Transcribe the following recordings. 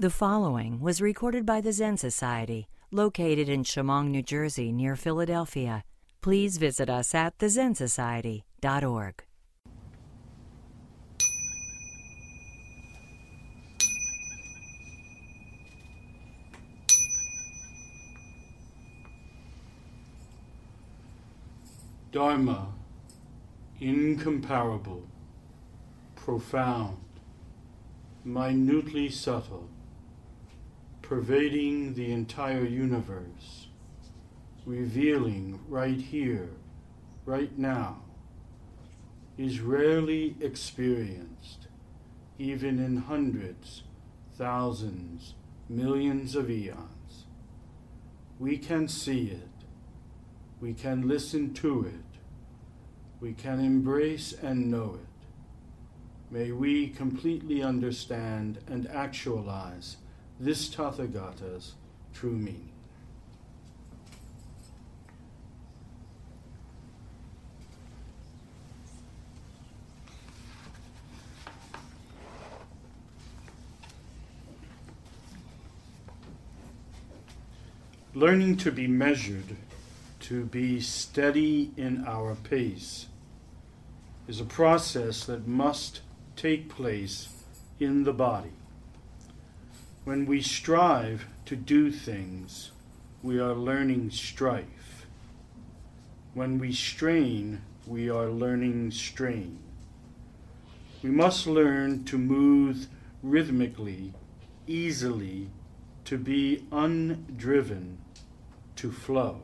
The following was recorded by the Zen Society, located in Chemung, New Jersey, near Philadelphia. Please visit us at thezensociety.org. Dharma, incomparable, profound, minutely subtle, pervading the entire universe, revealing right here, right now, is rarely experienced, even in hundreds, thousands, millions of eons. We can see it we can listen to it. We can embrace and know it. May we completely understand and actualize this Tathagata's true meaning. Learning to be measured to be steady in our pace is a process that must take place in the body. When we strive to do things, we are learning strife. When we strain, we are learning strain. We must learn to move rhythmically, easily, to be undriven, to flow.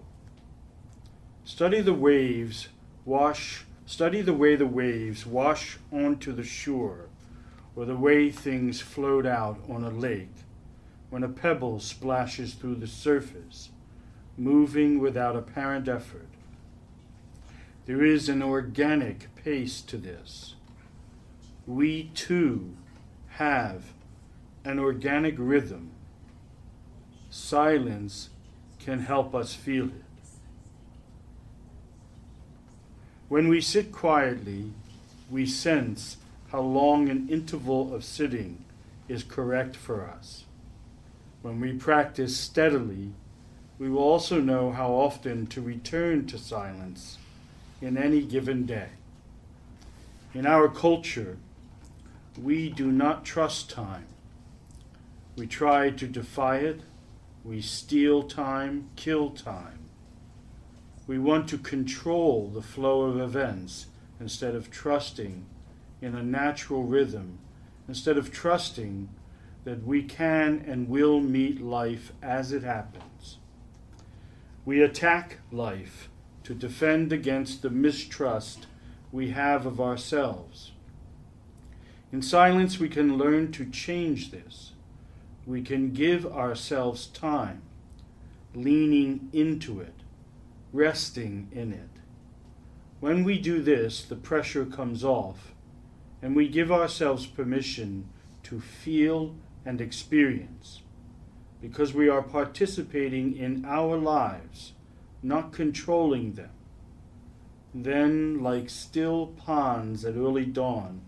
Study the waves wash study the way the waves wash onto the shore or the way things float out on a lake when a pebble splashes through the surface, moving without apparent effort. There is an organic pace to this. We too have an organic rhythm. Silence can help us feel it. When we sit quietly, we sense how long an interval of sitting is correct for us. When we practice steadily, we will also know how often to return to silence in any given day. In our culture, we do not trust time. We try to defy it. We steal time, kill time. We want to control the flow of events instead of trusting in a natural rhythm, instead of trusting that we can and will meet life as it happens. We attack life to defend against the mistrust we have of ourselves. In silence, we can learn to change this. We can give ourselves time, leaning into it resting in it. When we do this, the pressure comes off, and we give ourselves permission to feel and experience, because we are participating in our lives, not controlling them. Then, like still ponds at early dawn,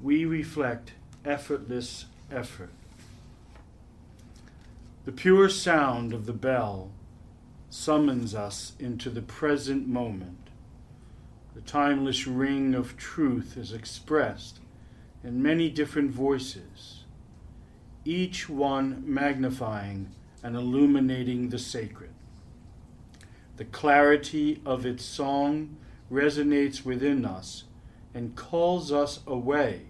we reflect effortless effort. The pure sound of the bell summons us into the present moment. The timeless ring of truth is expressed in many different voices, each one magnifying and illuminating the sacred. The clarity of its song resonates within us and calls us away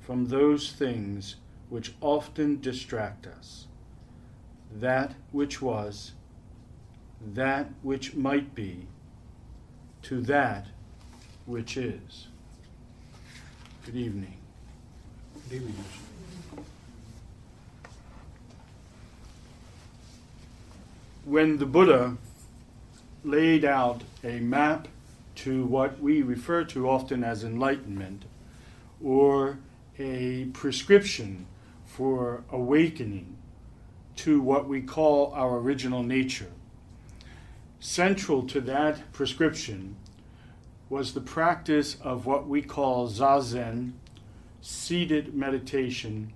from those things which often distract us. That which was that which might be to that which is. Good evening. Good evening. When the Buddha laid out a map to what we refer to often as enlightenment, or a prescription for awakening to what we call our original nature, Central to that prescription was the practice of what we call zazen, seated meditation,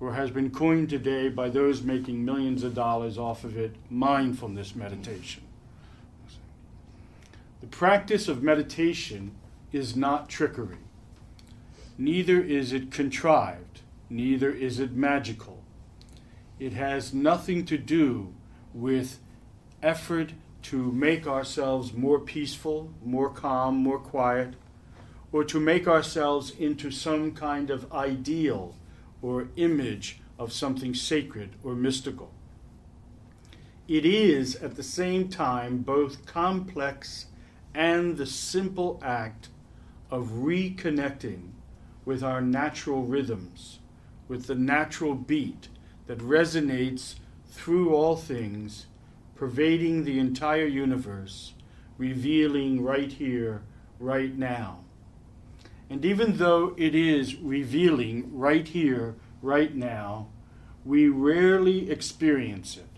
or has been coined today by those making millions of dollars off of it mindfulness meditation. The practice of meditation is not trickery. Neither is it contrived, neither is it magical. It has nothing to do with effort to make ourselves more peaceful, more calm, more quiet, or to make ourselves into some kind of ideal or image of something sacred or mystical. It is at the same time both complex and the simple act of reconnecting with our natural rhythms, with the natural beat that resonates through all things, pervading the entire universe, revealing right here, right now. And even though it is revealing right here, right now, we rarely experience it,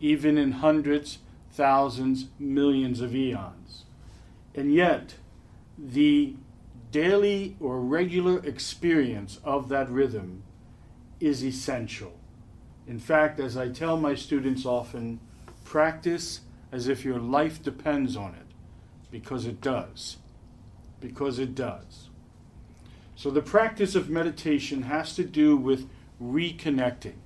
even in hundreds, thousands, millions of eons. And yet, the daily or regular experience of that rhythm is essential. In fact, as I tell my students often, practice as if your life depends on it, because it does. Because it does. So, the practice of meditation has to do with reconnecting.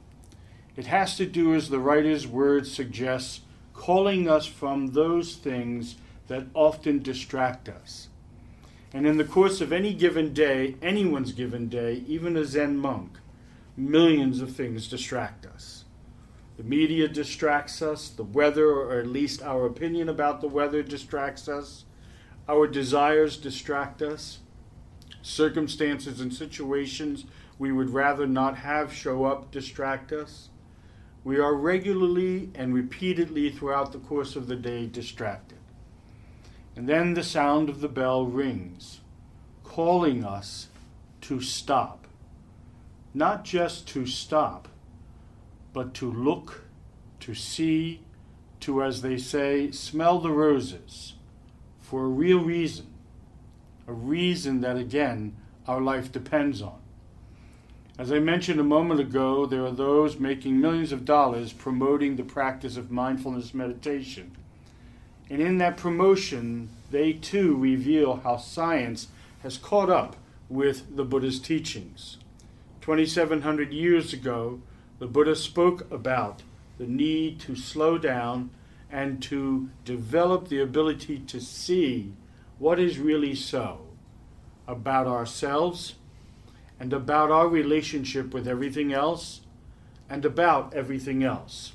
It has to do, as the writer's words suggests, calling us from those things that often distract us. And in the course of any given day, anyone's given day, even a Zen monk, millions of things distract us. The media distracts us, the weather, or at least our opinion about the weather, distracts us, our desires distract us, circumstances and situations we would rather not have show up distract us. We are regularly and repeatedly throughout the course of the day distracted. And then the sound of the bell rings, calling us to stop. Not just to stop, but to look, to see, to, as they say, smell the roses for a real reason. A reason that, again, our life depends on. As I mentioned a moment ago, there are those making millions of dollars promoting the practice of mindfulness meditation. And in that promotion, they too reveal how science has caught up with the Buddha's teachings. 2,700 years ago, the Buddha spoke about the need to slow down and to develop the ability to see what is really so about ourselves and about our relationship with everything else and about everything else.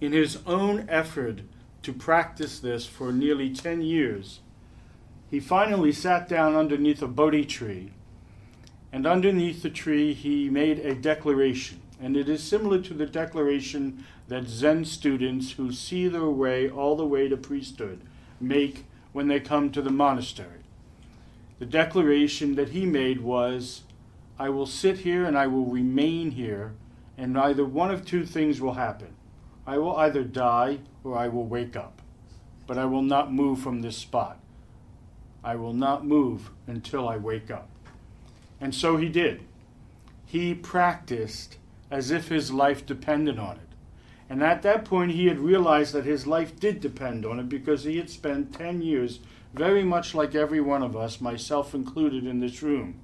In his own effort to practice this for nearly 10 years, he finally sat down underneath a Bodhi tree. And underneath the tree, he made a declaration. And it is similar to the declaration that Zen students who see their way all the way to priesthood make when they come to the monastery. The declaration that he made was I will sit here and I will remain here, and either one of two things will happen. I will either die or I will wake up, but I will not move from this spot. I will not move until I wake up. And so he did. He practiced as if his life depended on it. And at that point, he had realized that his life did depend on it because he had spent 10 years, very much like every one of us, myself included in this room,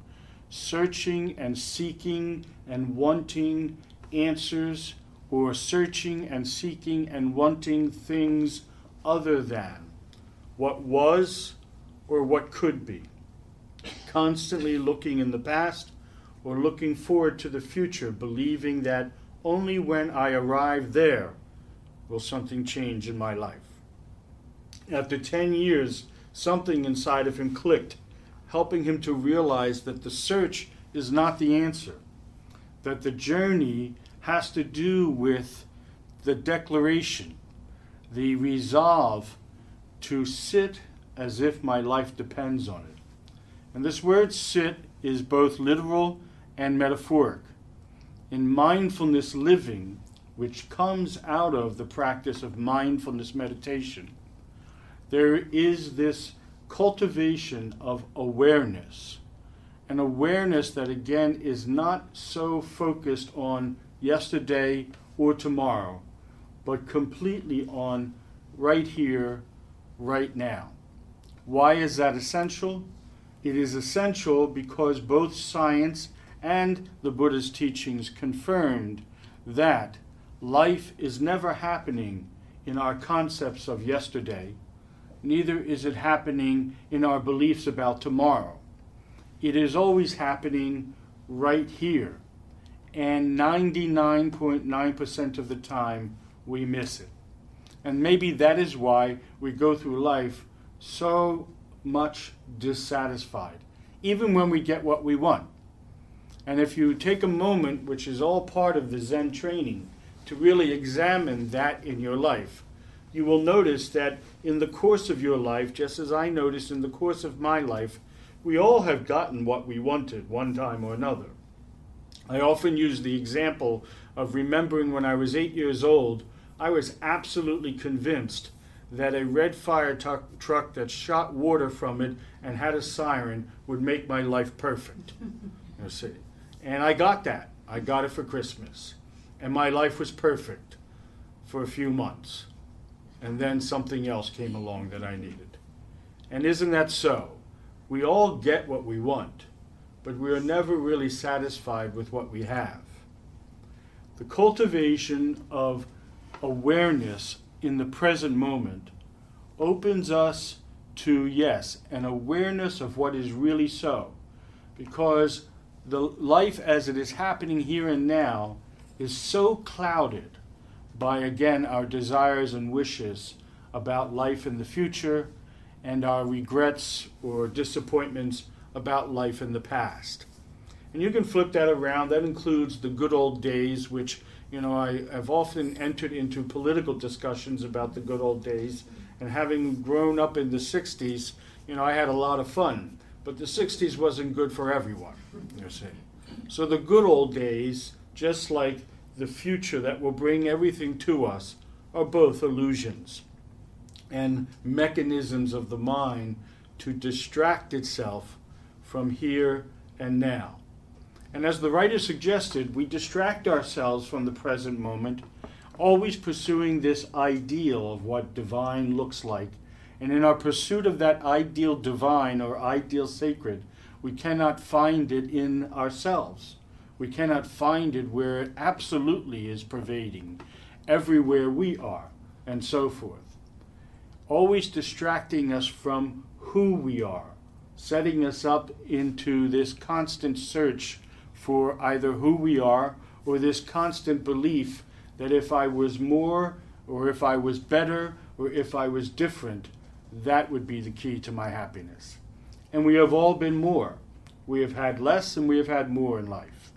searching and seeking and wanting answers or searching and seeking and wanting things other than what was or what could be. Constantly looking in the past or looking forward to the future, believing that only when I arrive there will something change in my life. After 10 years, something inside of him clicked, helping him to realize that the search is not the answer, that the journey has to do with the declaration, the resolve to sit as if my life depends on it. And this word sit is both literal and metaphoric. In mindfulness living, which comes out of the practice of mindfulness meditation, there is this cultivation of awareness an awareness that again is not so focused on yesterday or tomorrow, but completely on right here, right now. Why is that essential? It is essential because both science and the Buddha's teachings confirmed that life is never happening in our concepts of yesterday, neither is it happening in our beliefs about tomorrow. It is always happening right here, and 99.9% of the time we miss it. And maybe that is why we go through life so much dissatisfied, even when we get what we want. And if you take a moment, which is all part of the Zen training, to really examine that in your life, you will notice that in the course of your life, just as I noticed in the course of my life, we all have gotten what we wanted one time or another. I often use the example of remembering when I was eight years old, I was absolutely convinced that a red fire t- truck that shot water from it and had a siren would make my life perfect. you see. And I got that. I got it for Christmas. And my life was perfect for a few months. And then something else came along that I needed. And isn't that so? We all get what we want, but we are never really satisfied with what we have. The cultivation of awareness in the present moment opens us to, yes, an awareness of what is really so. Because the life as it is happening here and now is so clouded by, again, our desires and wishes about life in the future and our regrets or disappointments about life in the past. And you can flip that around. That includes the good old days, which you know, I have often entered into political discussions about the good old days, and having grown up in the 60s, you know, I had a lot of fun. But the 60s wasn't good for everyone, you see. So the good old days, just like the future that will bring everything to us, are both illusions and mechanisms of the mind to distract itself from here and now. And as the writer suggested, we distract ourselves from the present moment, always pursuing this ideal of what divine looks like. And in our pursuit of that ideal divine or ideal sacred, we cannot find it in ourselves. We cannot find it where it absolutely is pervading, everywhere we are, and so forth. Always distracting us from who we are, setting us up into this constant search for either who we are or this constant belief that if I was more or if I was better or if I was different, that would be the key to my happiness. And we have all been more. We have had less and we have had more in life.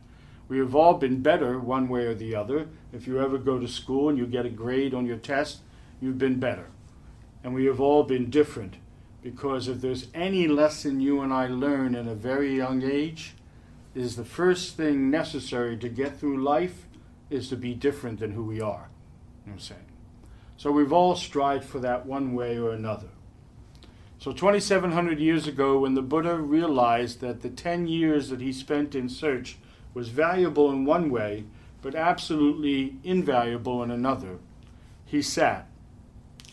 We have all been better one way or the other. If you ever go to school and you get a grade on your test, you've been better. And we have all been different because if there's any lesson you and I learn at a very young age, is the first thing necessary to get through life is to be different than who we are. You know what I'm saying? So we've all strived for that one way or another. So 2,700 years ago, when the Buddha realized that the 10 years that he spent in search was valuable in one way, but absolutely invaluable in another, he sat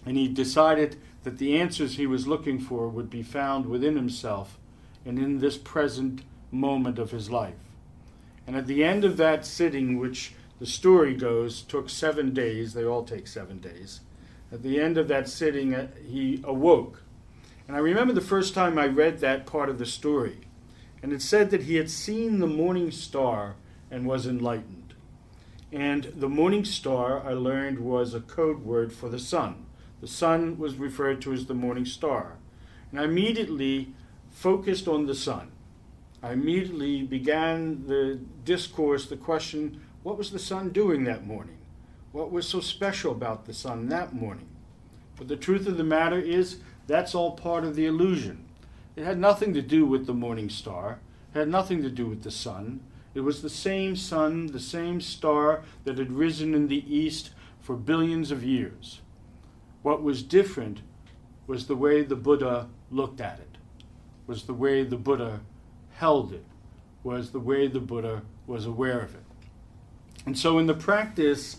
and he decided that the answers he was looking for would be found within himself and in this present moment of his life. And at the end of that sitting, which the story goes took seven days, they all take seven days, at the end of that sitting, uh, he awoke. And I remember the first time I read that part of the story. And it said that he had seen the morning star and was enlightened. And the morning star, I learned, was a code word for the sun. The sun was referred to as the morning star. And I immediately focused on the sun. I immediately began the discourse, the question what was the sun doing that morning? What was so special about the sun that morning? But the truth of the matter is, that's all part of the illusion. It had nothing to do with the morning star, it had nothing to do with the sun. It was the same sun, the same star that had risen in the east for billions of years. What was different was the way the Buddha looked at it, was the way the Buddha held it, was the way the Buddha was aware of it. And so, in the practice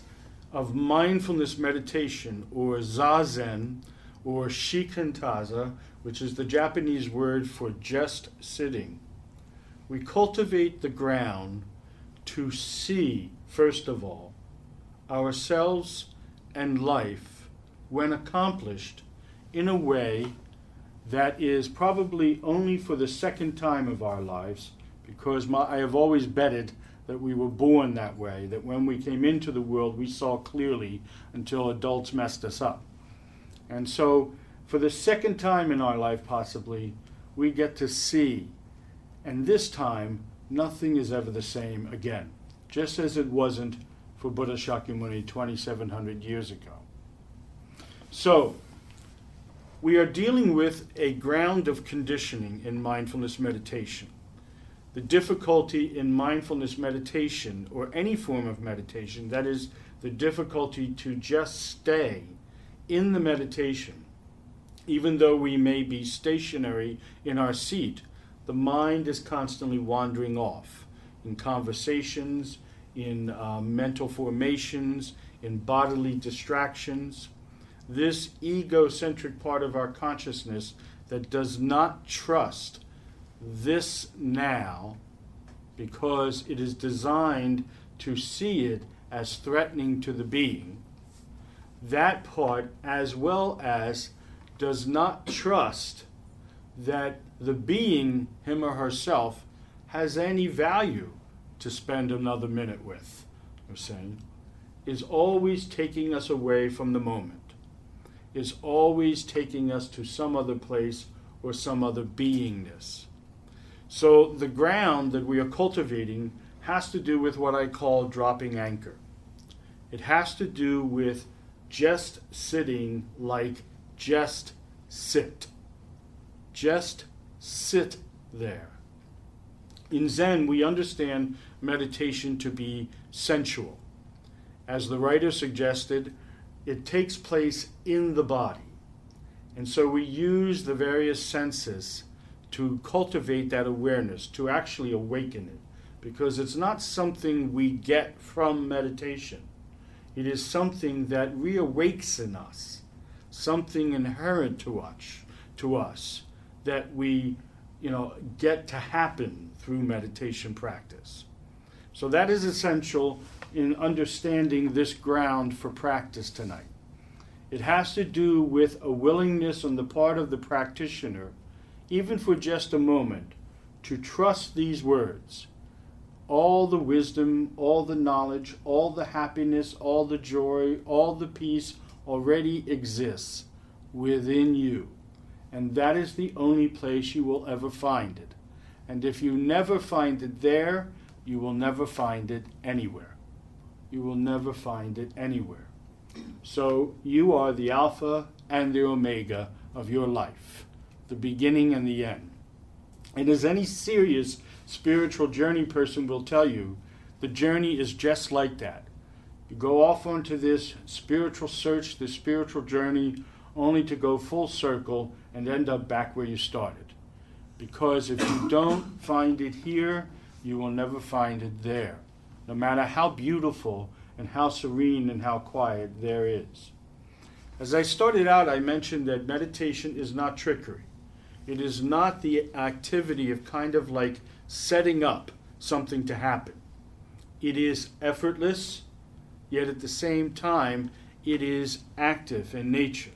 of mindfulness meditation, or zazen, or shikantaza, which is the Japanese word for just sitting, we cultivate the ground to see, first of all, ourselves and life when accomplished in a way that is probably only for the second time of our lives, because my, I have always betted that we were born that way, that when we came into the world we saw clearly until adults messed us up. And so, for the second time in our life, possibly, we get to see. And this time, nothing is ever the same again, just as it wasn't for Buddha Shakyamuni 2,700 years ago. So, we are dealing with a ground of conditioning in mindfulness meditation. The difficulty in mindfulness meditation, or any form of meditation, that is, the difficulty to just stay in the meditation, even though we may be stationary in our seat, the mind is constantly wandering off in conversations, in uh, mental formations, in bodily distractions. This egocentric part of our consciousness that does not trust this now because it is designed to see it as threatening to the being, that part, as well as does not trust that the being, him or herself, has any value to spend another minute with, we're saying, is always taking us away from the moment is always taking us to some other place or some other beingness. So the ground that we are cultivating has to do with what I call dropping anchor. It has to do with just sitting like just sit. Just sit there. In Zen, we understand meditation to be sensual. As the writer suggested, it takes place in the body. And so we use the various senses to cultivate that awareness, to actually awaken it, because it's not something we get from meditation. It is something that reawakes in us, something inherent to us, to us that we, you know, get to happen through meditation practice. So that is essential in understanding this ground for practice tonight. It has to do with a willingness on the part of the practitioner, even for just a moment, to trust these words. All the wisdom, all the knowledge, all the happiness, all the joy, all the peace already exists within you. And that is the only place you will ever find it. And if you never find it there, you will never find it anywhere. You will never find it anywhere. So you are the Alpha and the Omega of your life, the beginning and the end. And as any serious spiritual journey person will tell you, the journey is just like that. You go off onto this spiritual search, this spiritual journey, only to go full circle and end up back where you started. Because if you don't find it here, you will never find it there. No matter how beautiful and how serene and how quiet there is. As I started out, I mentioned that meditation is not trickery. It is not the activity of kind of like setting up something to happen. It is effortless, yet at the same time, it is active in nature.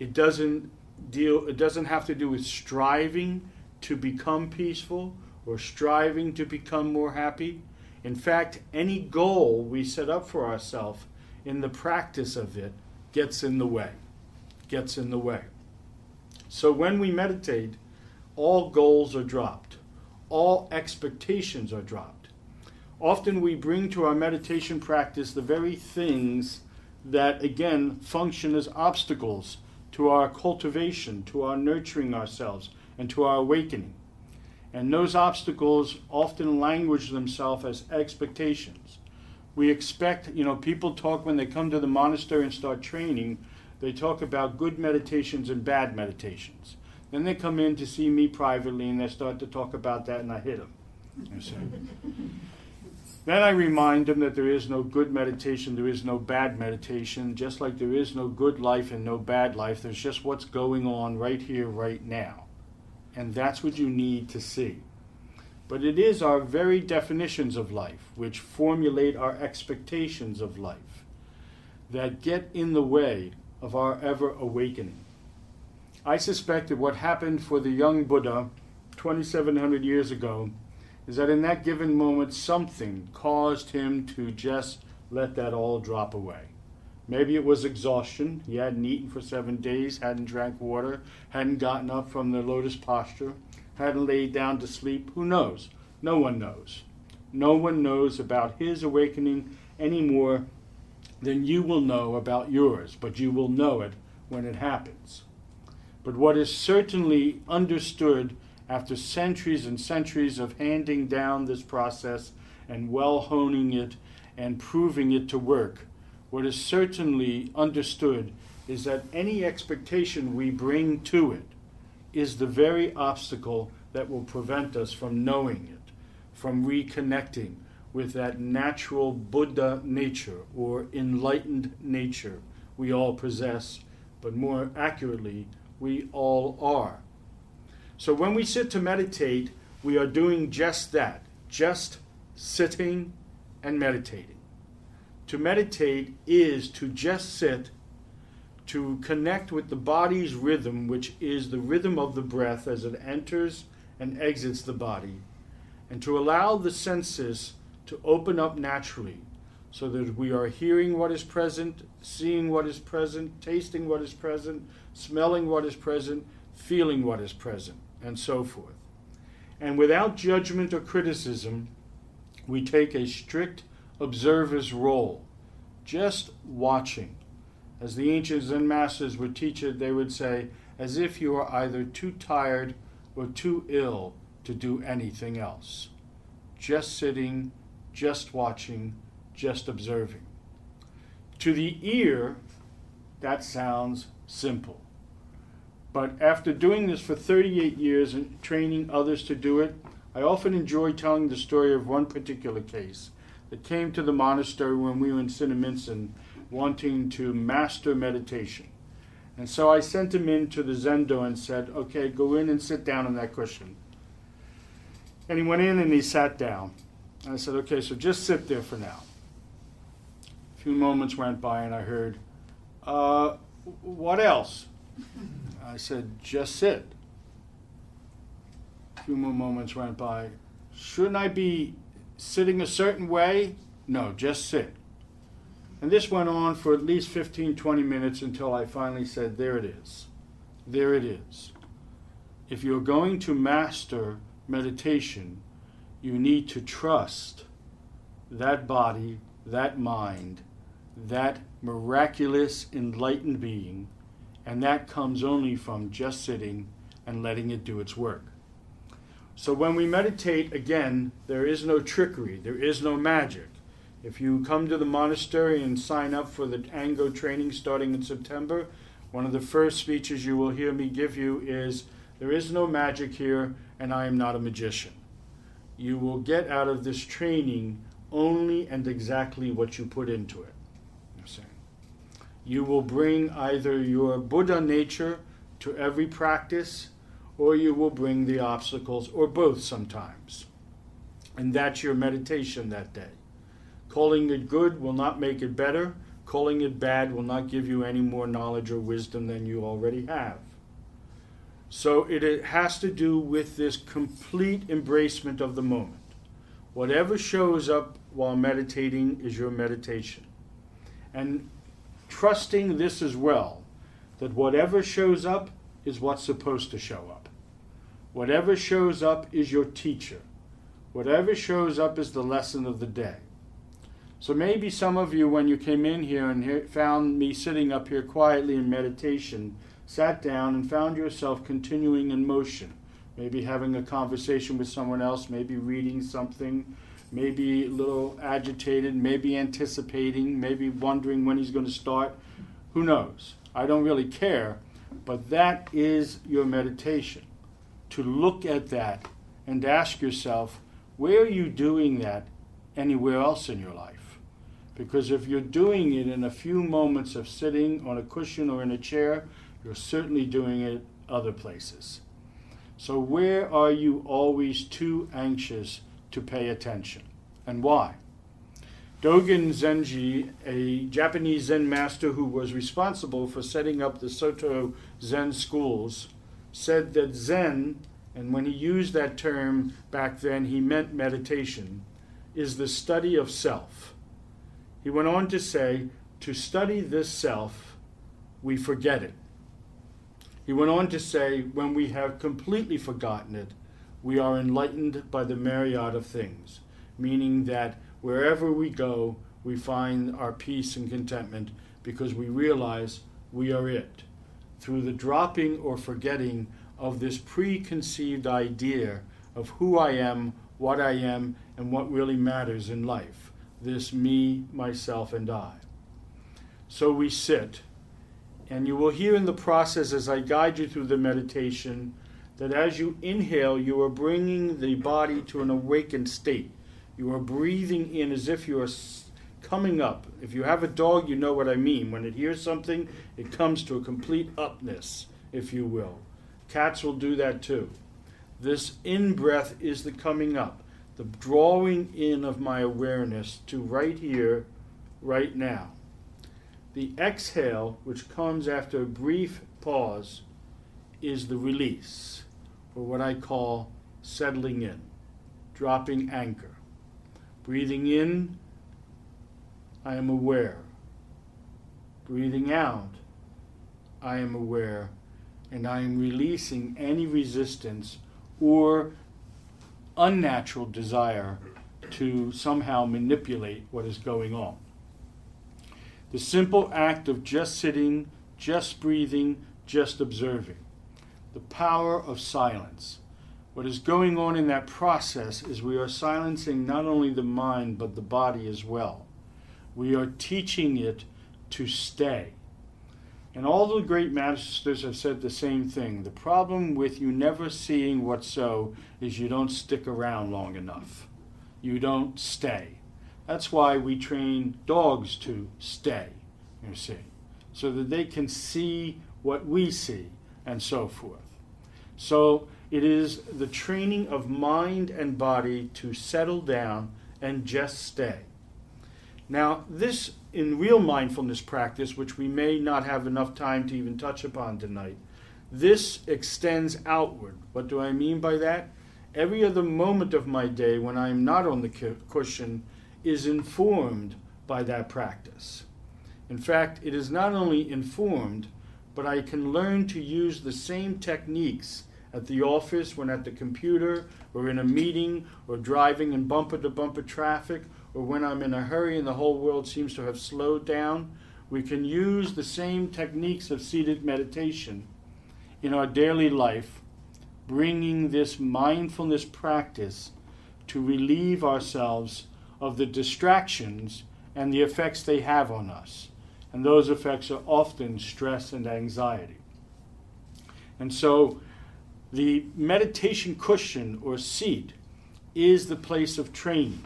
It doesn't deal it doesn't have to do with striving to become peaceful or striving to become more happy. In fact, any goal we set up for ourselves in the practice of it gets in the way. Gets in the way. So when we meditate, all goals are dropped, all expectations are dropped. Often we bring to our meditation practice the very things that, again, function as obstacles to our cultivation, to our nurturing ourselves, and to our awakening. And those obstacles often language themselves as expectations. We expect, you know, people talk when they come to the monastery and start training, they talk about good meditations and bad meditations. Then they come in to see me privately and they start to talk about that and I hit them. then I remind them that there is no good meditation, there is no bad meditation, just like there is no good life and no bad life. There's just what's going on right here, right now. And that's what you need to see. But it is our very definitions of life which formulate our expectations of life that get in the way of our ever awakening. I suspect that what happened for the young Buddha 2,700 years ago is that in that given moment, something caused him to just let that all drop away. Maybe it was exhaustion. He hadn't eaten for seven days, hadn't drank water, hadn't gotten up from the lotus posture, hadn't laid down to sleep. Who knows? No one knows. No one knows about his awakening any more than you will know about yours, but you will know it when it happens. But what is certainly understood after centuries and centuries of handing down this process and well honing it and proving it to work, what is certainly understood is that any expectation we bring to it is the very obstacle that will prevent us from knowing it, from reconnecting with that natural Buddha nature or enlightened nature we all possess, but more accurately, we all are. So when we sit to meditate, we are doing just that, just sitting and meditating. To meditate is to just sit, to connect with the body's rhythm, which is the rhythm of the breath as it enters and exits the body, and to allow the senses to open up naturally so that we are hearing what is present, seeing what is present, tasting what is present, smelling what is present, feeling what is present, and so forth. And without judgment or criticism, we take a strict observer's role, just watching. As the ancient Zen masters would teach it, they would say, as if you are either too tired or too ill to do anything else. Just sitting, just watching, just observing. To the ear, that sounds simple. But after doing this for 38 years and training others to do it, I often enjoy telling the story of one particular case that came to the monastery when we were in Cinnaminson wanting to master meditation. And so I sent him into the Zendo and said, okay, go in and sit down on that cushion. And he went in and he sat down. And I said, okay, so just sit there for now. Few moments went by and I heard, uh, what else? I said, just sit. A few more moments went by. Shouldn't I be sitting a certain way? No, just sit. And this went on for at least 15, 20 minutes until I finally said, There it is. There it is. If you're going to master meditation, you need to trust that body, that mind, that miraculous enlightened being, and that comes only from just sitting and letting it do its work. So when we meditate, again, there is no trickery, there is no magic. If you come to the monastery and sign up for the Ango training starting in September, one of the first speeches you will hear me give you is There is no magic here, and I am not a magician. You will get out of this training only and exactly what you put into it. You will bring either your Buddha nature to every practice, or you will bring the obstacles, or both sometimes. And that's your meditation that day. Calling it good will not make it better. Calling it bad will not give you any more knowledge or wisdom than you already have. So it has to do with this complete embracement of the moment. Whatever shows up while meditating is your meditation. And trusting this as well that whatever shows up is what's supposed to show up. Whatever shows up is your teacher. Whatever shows up is the lesson of the day. So maybe some of you, when you came in here and found me sitting up here quietly in meditation, sat down and found yourself continuing in motion. Maybe having a conversation with someone else, maybe reading something, maybe a little agitated, maybe anticipating, maybe wondering when he's going to start. Who knows? I don't really care. But that is your meditation. To look at that and ask yourself, where are you doing that anywhere else in your life? Because if you're doing it in a few moments of sitting on a cushion or in a chair, you're certainly doing it other places. So, where are you always too anxious to pay attention? And why? Dogen Zenji, a Japanese Zen master who was responsible for setting up the Soto Zen schools, said that Zen, and when he used that term back then, he meant meditation, is the study of self. He went on to say, to study this self, we forget it. He went on to say, when we have completely forgotten it, we are enlightened by the myriad of things, meaning that wherever we go, we find our peace and contentment because we realize we are it. Through the dropping or forgetting of this preconceived idea of who I am, what I am, and what really matters in life this me, myself, and I. So we sit, and you will hear in the process as I guide you through the meditation that as you inhale, you are bringing the body to an awakened state. You are breathing in as if you are coming up. If you have a dog, you know what I mean. When it hears something, it comes to a complete upness, if you will. Cats will do that too. This in breath is the coming up, the drawing in of my awareness to right here, right now. The exhale, which comes after a brief pause, is the release, or what I call settling in, dropping anchor. Breathing in, I am aware. Breathing out, I am aware, and I am releasing any resistance or unnatural desire to somehow manipulate what is going on. The simple act of just sitting, just breathing, just observing. The power of silence. What is going on in that process is we are silencing not only the mind but the body as well. We are teaching it to stay. And all the great masters have said the same thing. The problem with you never seeing what's so is you don't stick around long enough. You don't stay. That's why we train dogs to stay, you see, so that they can see what we see and so forth. So it is the training of mind and body to settle down and just stay. Now, this in real mindfulness practice, which we may not have enough time to even touch upon tonight, this extends outward. What do I mean by that? Every other moment of my day when I am not on the cushion is informed by that practice. In fact, it is not only informed, but I can learn to use the same techniques at the office, when at the computer, or in a meeting, or driving in bumper to bumper traffic, or when I'm in a hurry and the whole world seems to have slowed down, we can use the same techniques of seated meditation in our daily life, bringing this mindfulness practice to relieve ourselves of the distractions and the effects they have on us. And those effects are often stress and anxiety. And so, the meditation cushion or seat is the place of training,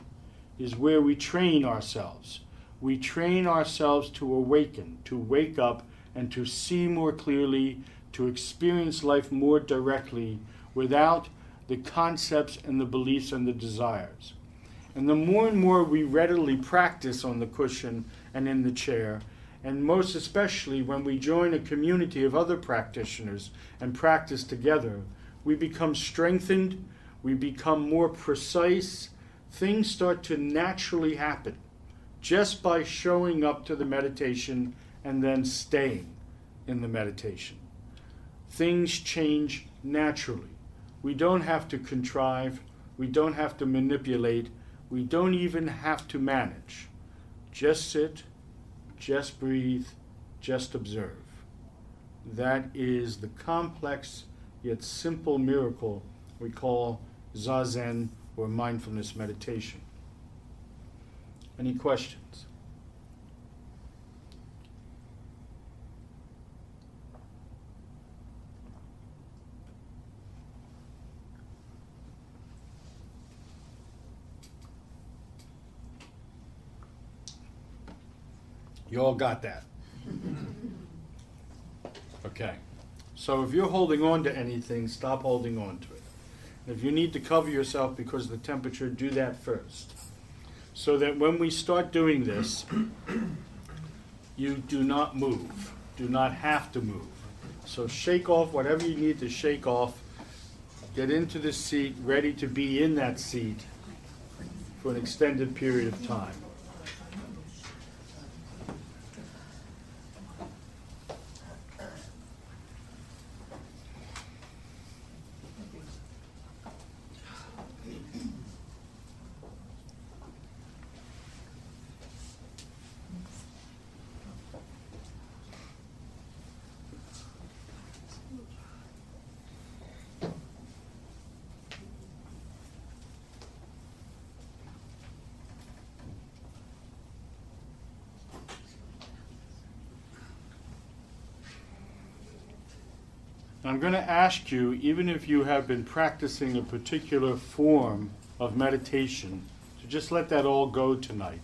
is where we train ourselves. We train ourselves to awaken, to wake up, and to see more clearly, to experience life more directly without the concepts and the beliefs and the desires. And the more and more we readily practice on the cushion and in the chair, and most especially when we join a community of other practitioners and practice together, we become strengthened, we become more precise, things start to naturally happen just by showing up to the meditation and then staying in the meditation. Things change naturally. We don't have to contrive, we don't have to manipulate, we don't even have to manage. Just sit, just breathe, just observe. That is the complex yet simple miracle we call zazen or mindfulness meditation. Any questions? You all got that. okay. So if you're holding on to anything, stop holding on to it. If you need to cover yourself because of the temperature, do that first. So that when we start doing this, you do not move, do not have to move. So shake off whatever you need to shake off, get into the seat, ready to be in that seat for an extended period of time. I'm going to ask you, even if you have been practicing a particular form of meditation, to just let that all go tonight.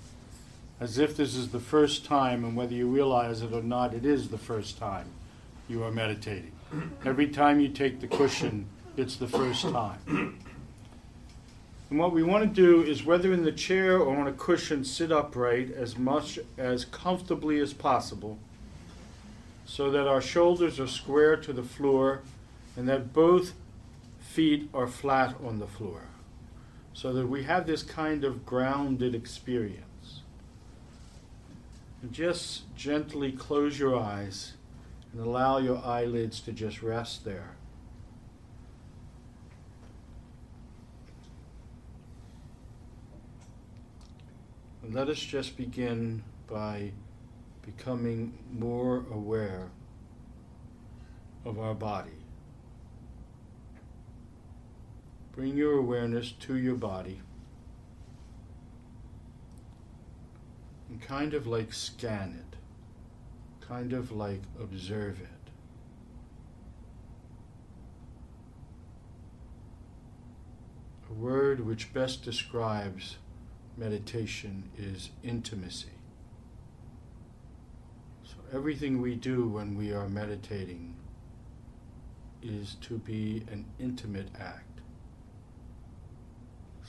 As if this is the first time, and whether you realize it or not, it is the first time you are meditating. Every time you take the cushion, it's the first time. And what we want to do is, whether in the chair or on a cushion, sit upright as much as comfortably as possible so that our shoulders are square to the floor and that both feet are flat on the floor. So that we have this kind of grounded experience. And just gently close your eyes and allow your eyelids to just rest there. And let us just begin by becoming more aware of our body. Bring your awareness to your body and kind of like scan it, kind of like observe it. A word which best describes meditation is intimacy So everything we do when we are meditating is to be an intimate act.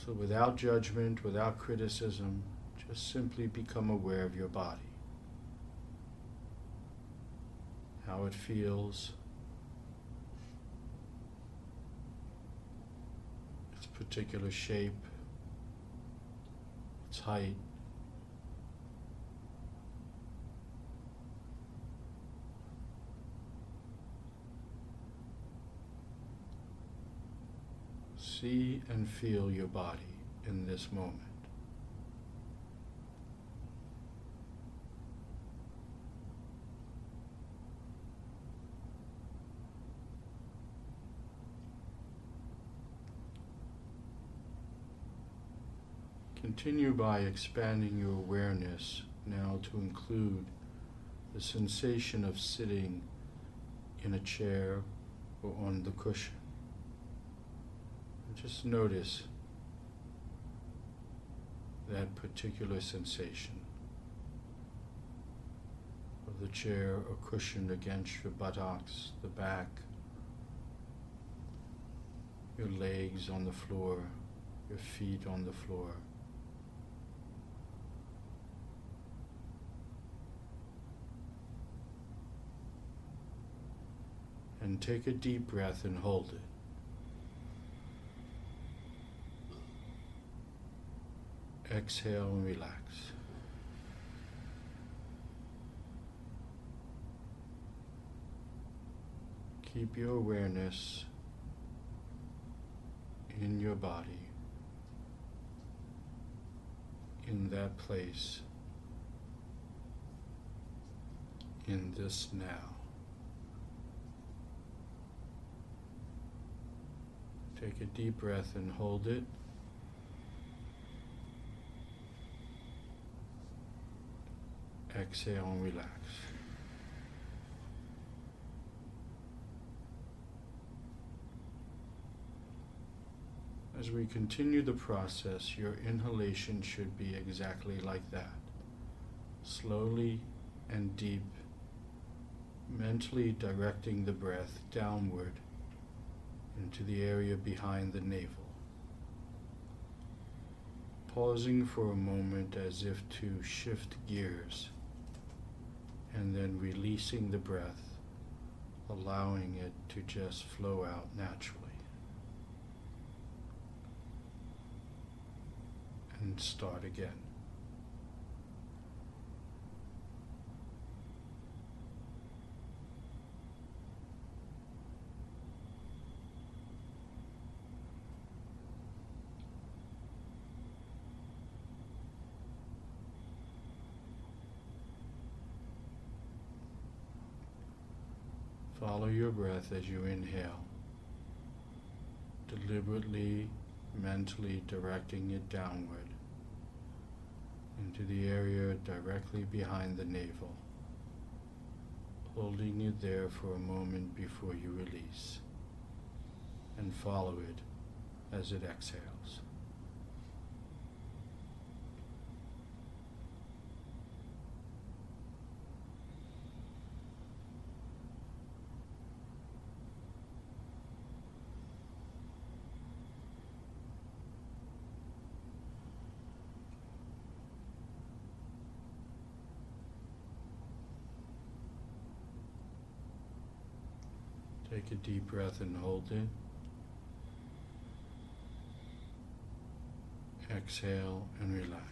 So, without judgment, without criticism, just simply become aware of your body. How it feels, its particular shape, its height. See and feel your body in this moment. Continue by expanding your awareness now to include the sensation of sitting in a chair or on the cushion. Just notice that particular sensation of the chair or cushion against your buttocks, the back, your legs on the floor, your feet on the floor. And take a deep breath and hold it. Exhale and relax. Keep your awareness in your body, in that place, in this now. Take a deep breath and hold it. Exhale and relax. As we continue the process, your inhalation should be exactly like that. Slowly and deep, mentally directing the breath downward into the area behind the navel. Pausing for a moment as if to shift gears, and then releasing the breath, allowing it to just flow out naturally. And start again. Follow your breath as you inhale, deliberately, mentally directing it downward into the area directly behind the navel, holding it there for a moment before you release, and follow it as it exhales. Take a deep breath and hold it. Exhale and relax.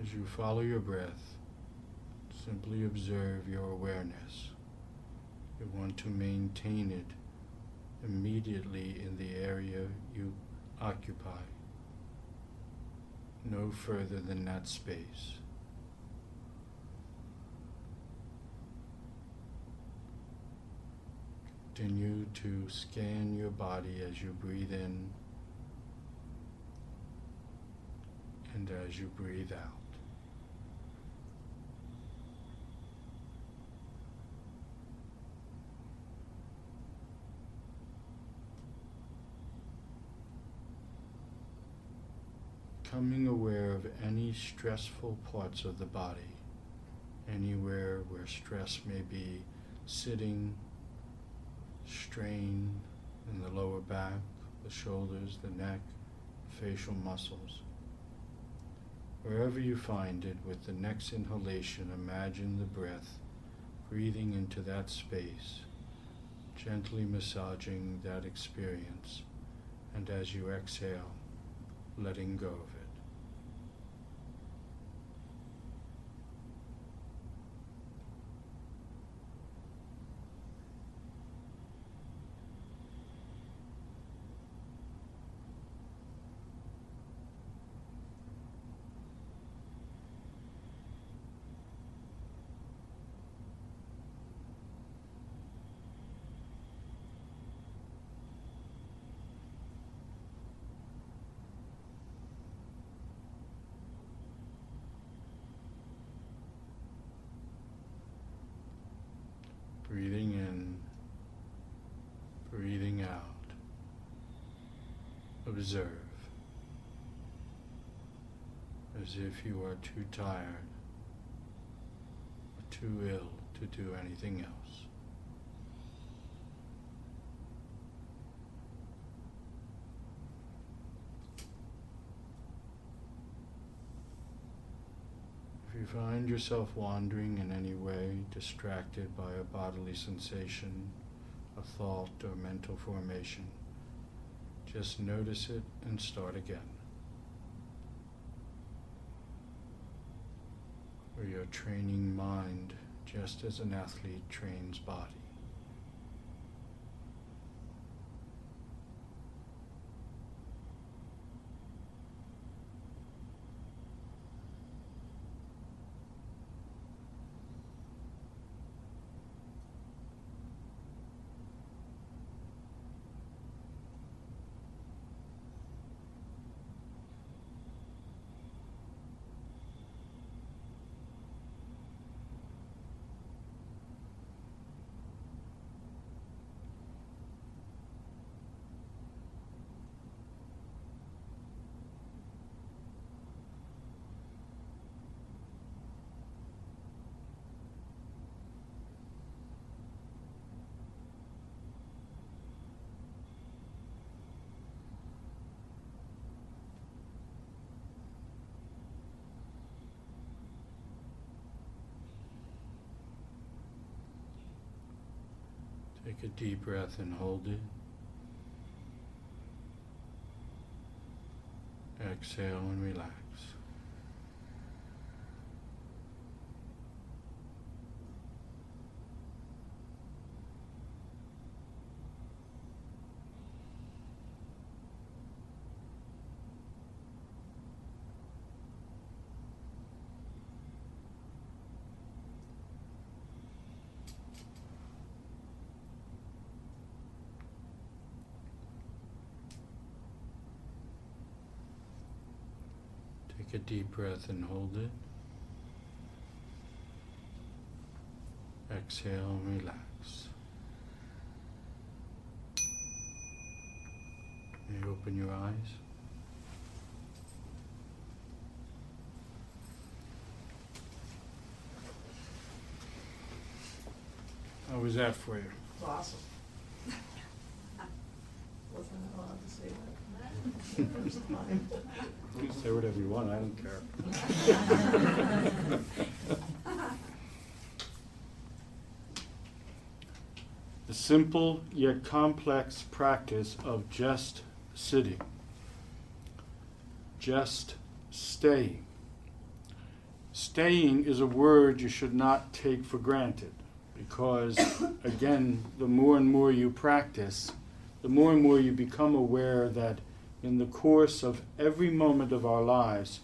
As you follow your breath, Simply observe your awareness. You want to maintain it immediately in the area you occupy, no further than that space. Continue to scan your body as you breathe in and as you breathe out. Becoming aware of any stressful parts of the body, anywhere where stress may be sitting, strain in the lower back, the shoulders, the neck, facial muscles. Wherever you find it, with the next inhalation, imagine the breath breathing into that space, gently massaging that experience, and as you exhale, letting go of it. Breathing in, breathing out. Observe as if you are too tired or too ill to do anything else. If you find yourself wandering in any way, distracted by a bodily sensation, a thought, or mental formation, just notice it and start again. Or you're training mind just as an athlete trains body. Take a deep breath and hold it. Exhale and relax. Take a deep breath and hold it. Exhale and relax. May you open your eyes. How was that for you? Awesome. Wasn't allowed to say that. First time. Say whatever you want, I don't care. the simple yet complex practice of just sitting, just staying. Staying is a word you should not take for granted because, again, the more and more you practice, the more and more you become aware that in the course of every moment of our lives,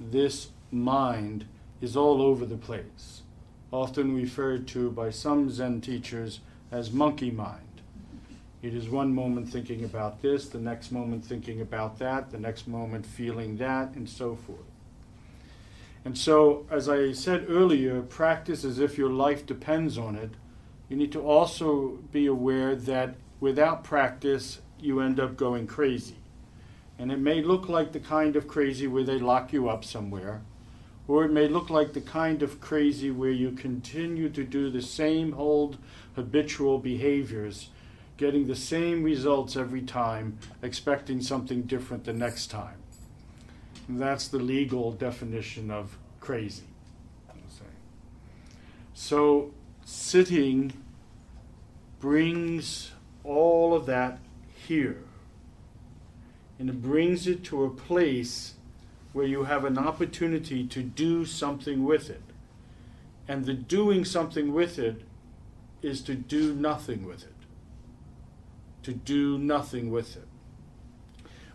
this mind is all over the place, often referred to by some Zen teachers as monkey mind. It is one moment thinking about this, the next moment thinking about that, the next moment feeling that, and so forth. And so, as I said earlier, practice as if your life depends on it. You need to also be aware that without practice, you end up going crazy. And it may look like the kind of crazy where they lock you up somewhere, or it may look like the kind of crazy where you continue to do the same old habitual behaviors, getting the same results every time, expecting something different the next time. And that's the legal definition of crazy. So, sitting brings all of that here and it brings it to a place where you have an opportunity to do something with it. And the doing something with it is to do nothing with it. To do nothing with it.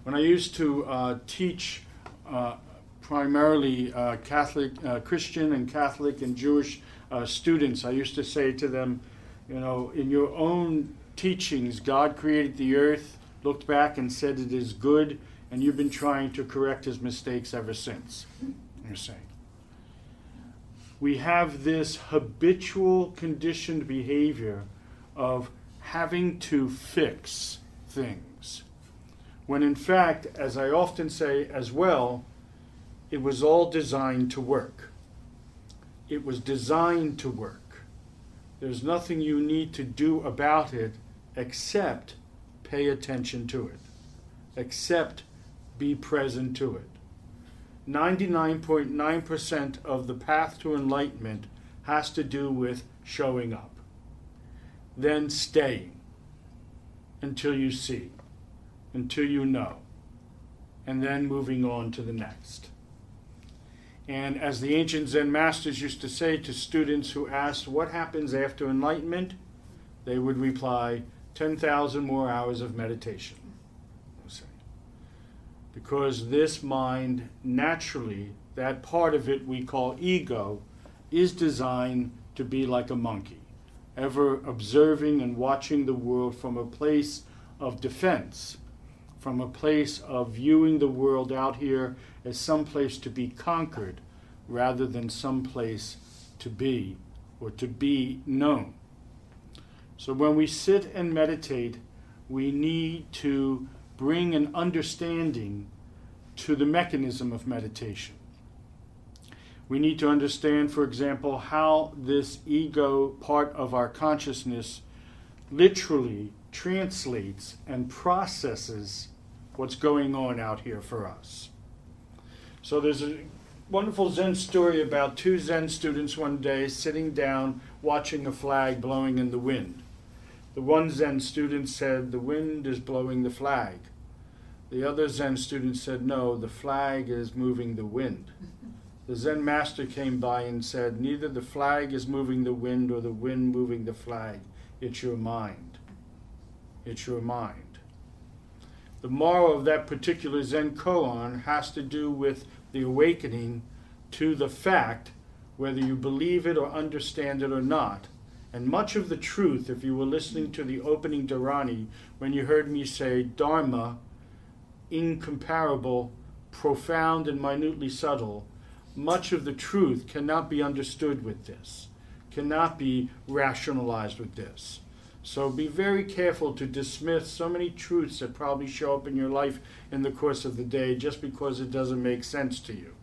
When I used to uh, teach uh, primarily uh, Catholic, uh, Christian and Catholic and Jewish uh, students, I used to say to them, you know, in your own teachings, God created the earth looked back and said it is good, and you've been trying to correct his mistakes ever since. You're saying. We have this habitual conditioned behavior of having to fix things. When in fact, as I often say as well, it was all designed to work. It was designed to work. There's nothing you need to do about it except pay attention to it, accept, be present to it. 99.9% of the path to enlightenment has to do with showing up, then staying until you see, until you know, and then moving on to the next. And as the ancient Zen masters used to say to students who asked, What happens after enlightenment? they would reply, 10,000 more hours of meditation. Because this mind, naturally, that part of it we call ego, is designed to be like a monkey, ever observing and watching the world from a place of defense, from a place of viewing the world out here as some place to be conquered rather than some place to be or to be known. So when we sit and meditate, we need to bring an understanding to the mechanism of meditation. We need to understand, for example, how this ego part of our consciousness literally translates and processes what's going on out here for us. So there's a wonderful Zen story about two Zen students one day sitting down watching a flag blowing in the wind. The one Zen student said, The wind is blowing the flag. The other Zen student said, No, the flag is moving the wind. The Zen master came by and said, Neither the flag is moving the wind or the wind moving the flag. It's your mind. It's your mind. The moral of that particular Zen koan has to do with the awakening to the fact, whether you believe it or understand it or not, and much of the truth, if you were listening to the opening Dharani, when you heard me say Dharma, incomparable, profound, and minutely subtle, much of the truth cannot be understood with this, cannot be rationalized with this. So be very careful to dismiss so many truths that probably show up in your life in the course of the day just because it doesn't make sense to you.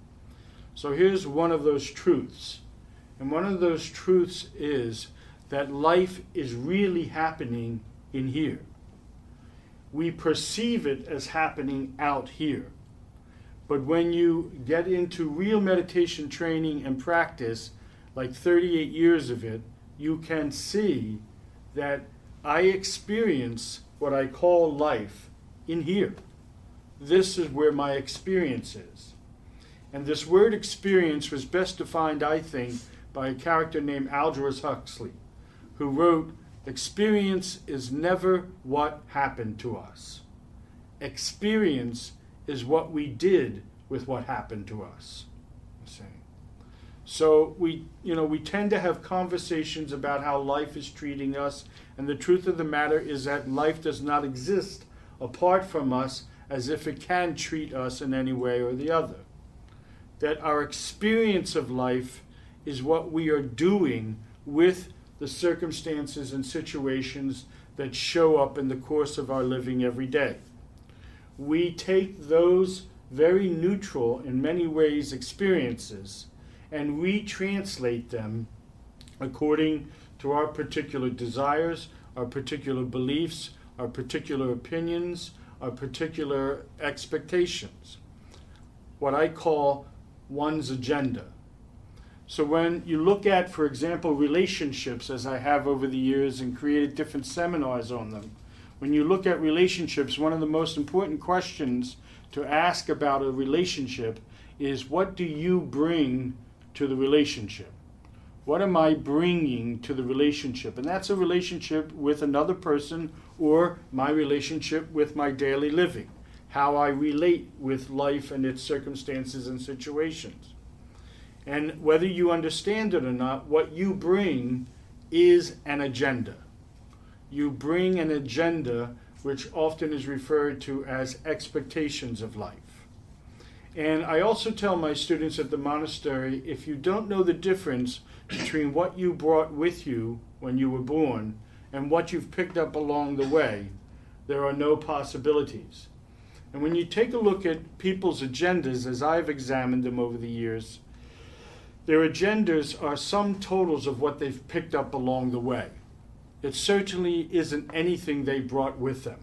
So here's one of those truths. And one of those truths is that life is really happening in here. We perceive it as happening out here. But when you get into real meditation training and practice, like 38 years of it, you can see that I experience what I call life in here. This is where my experience is. And this word experience was best defined, I think, by a character named Aldous Huxley who wrote, Experience is never what happened to us. Experience is what we did with what happened to us. So we, you know, we tend to have conversations about how life is treating us, and the truth of the matter is that life does not exist apart from us as if it can treat us in any way or the other. That our experience of life is what we are doing with the circumstances and situations that show up in the course of our living every day. We take those very neutral, in many ways, experiences and we translate them according to our particular desires, our particular beliefs, our particular opinions, our particular expectations. What I call one's agenda. So when you look at, for example, relationships, as I have over the years and created different seminars on them, when you look at relationships, one of the most important questions to ask about a relationship is what do you bring to the relationship? What am I bringing to the relationship? And that's a relationship with another person or my relationship with my daily living, how I relate with life and its circumstances and situations. And whether you understand it or not, what you bring is an agenda. You bring an agenda which often is referred to as expectations of life. And I also tell my students at the monastery if you don't know the difference between what you brought with you when you were born and what you've picked up along the way, there are no possibilities. And when you take a look at people's agendas, as I've examined them over the years, their agendas are sum totals of what they've picked up along the way. It certainly isn't anything they brought with them.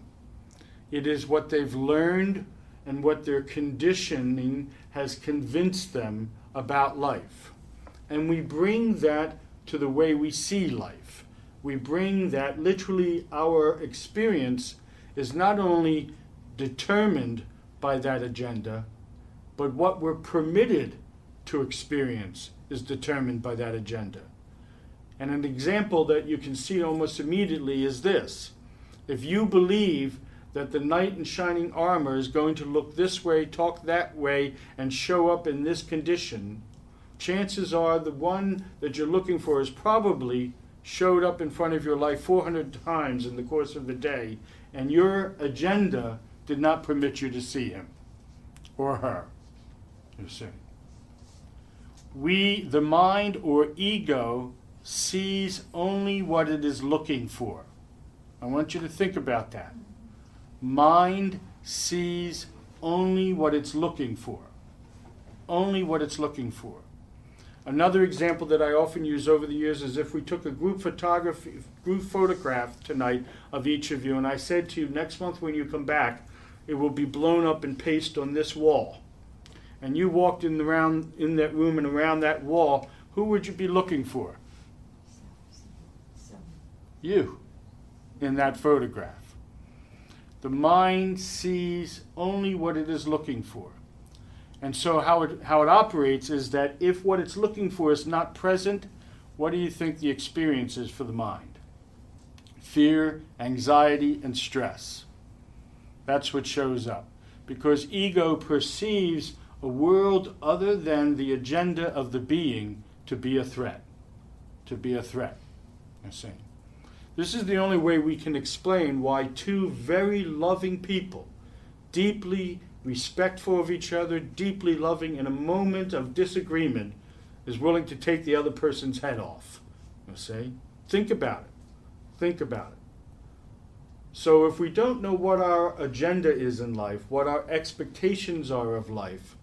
It is what they've learned and what their conditioning has convinced them about life. And we bring that to the way we see life. We bring that literally our experience is not only determined by that agenda, but what we're permitted to experience is determined by that agenda. And an example that you can see almost immediately is this. If you believe that the knight in shining armor is going to look this way, talk that way, and show up in this condition, chances are the one that you're looking for is probably showed up in front of your life 400 times in the course of the day, and your agenda did not permit you to see him or her. You see we, the mind or ego, sees only what it is looking for. I want you to think about that. Mind sees only what it's looking for. Only what it's looking for. Another example that I often use over the years is if we took a group photography, group photograph tonight of each of you, and I said to you, next month when you come back, it will be blown up and pasted on this wall and you walked in around in that room and around that wall, who would you be looking for? You. in that photograph. The mind sees only what it is looking for. And so, how it, how it operates is that if what it's looking for is not present, what do you think the experience is for the mind? Fear, anxiety, and stress. That's what shows up. Because ego perceives a world other than the agenda of the being to be a threat. To be a threat. You see. This is the only way we can explain why two very loving people, deeply respectful of each other, deeply loving, in a moment of disagreement, is willing to take the other person's head off. You see? Think about it. Think about it. So, if we don't know what our agenda is in life, what our expectations are of life,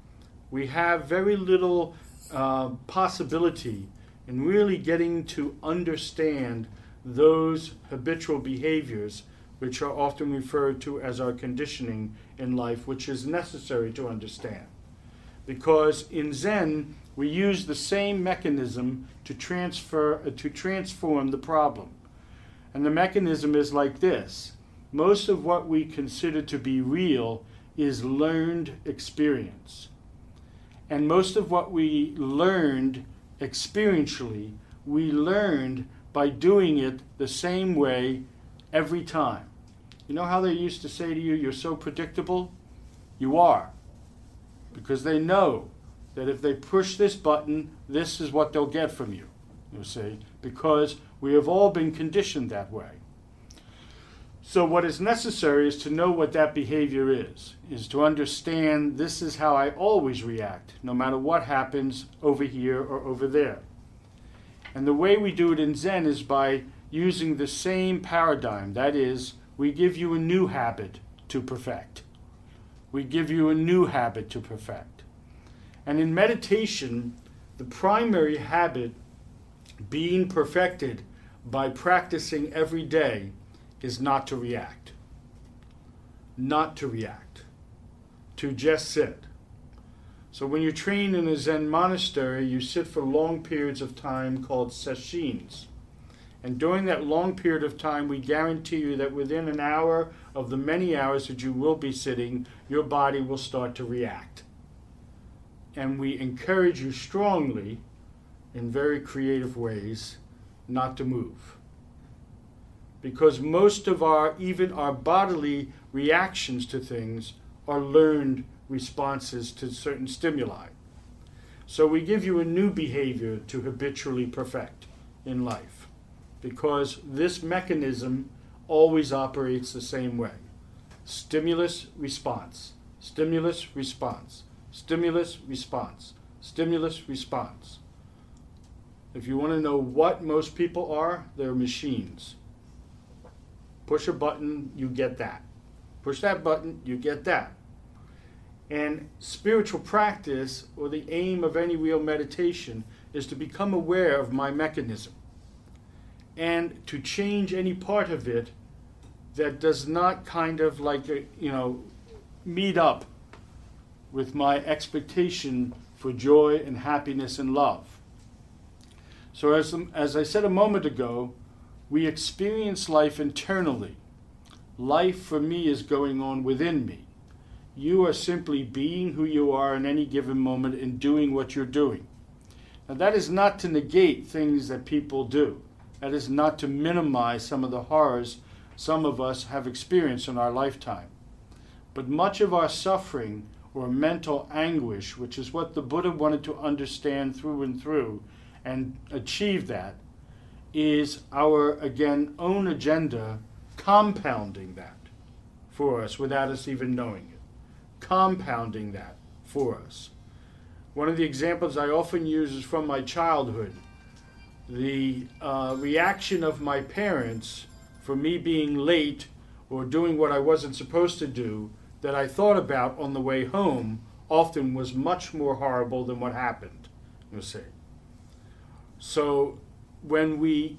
we have very little uh, possibility in really getting to understand those habitual behaviors which are often referred to as our conditioning in life, which is necessary to understand. Because in Zen, we use the same mechanism to transfer uh, to transform the problem. And the mechanism is like this. Most of what we consider to be real is learned experience. And most of what we learned experientially, we learned by doing it the same way every time. You know how they used to say to you, You're so predictable? You are. Because they know that if they push this button, this is what they'll get from you. You see? Because we have all been conditioned that way. So, what is necessary is to know what that behavior is, is to understand this is how I always react, no matter what happens over here or over there. And the way we do it in Zen is by using the same paradigm. That is, we give you a new habit to perfect. We give you a new habit to perfect. And in meditation, the primary habit being perfected by practicing every day is not to react. Not to react. To just sit. So when you train in a Zen monastery, you sit for long periods of time called sesshins. And during that long period of time, we guarantee you that within an hour of the many hours that you will be sitting, your body will start to react. And we encourage you strongly, in very creative ways, not to move. Because most of our, even our bodily reactions to things, are learned responses to certain stimuli. So we give you a new behavior to habitually perfect in life because this mechanism always operates the same way stimulus response, stimulus response, stimulus response, stimulus response. If you want to know what most people are, they're machines. Push a button, you get that. Push that button, you get that. And spiritual practice, or the aim of any real meditation, is to become aware of my mechanism and to change any part of it that does not kind of like, uh, you know, meet up with my expectation for joy and happiness and love. So, as, as I said a moment ago, we experience life internally. Life for me is going on within me. You are simply being who you are in any given moment and doing what you're doing. Now, that is not to negate things that people do. That is not to minimize some of the horrors some of us have experienced in our lifetime. But much of our suffering or mental anguish, which is what the Buddha wanted to understand through and through and achieve that, is our, again, own agenda compounding that for us without us even knowing it. Compounding that for us. One of the examples I often use is from my childhood the uh, reaction of my parents for me being late or doing what I wasn't supposed to do that I thought about on the way home often was much more horrible than what happened, you see. So when we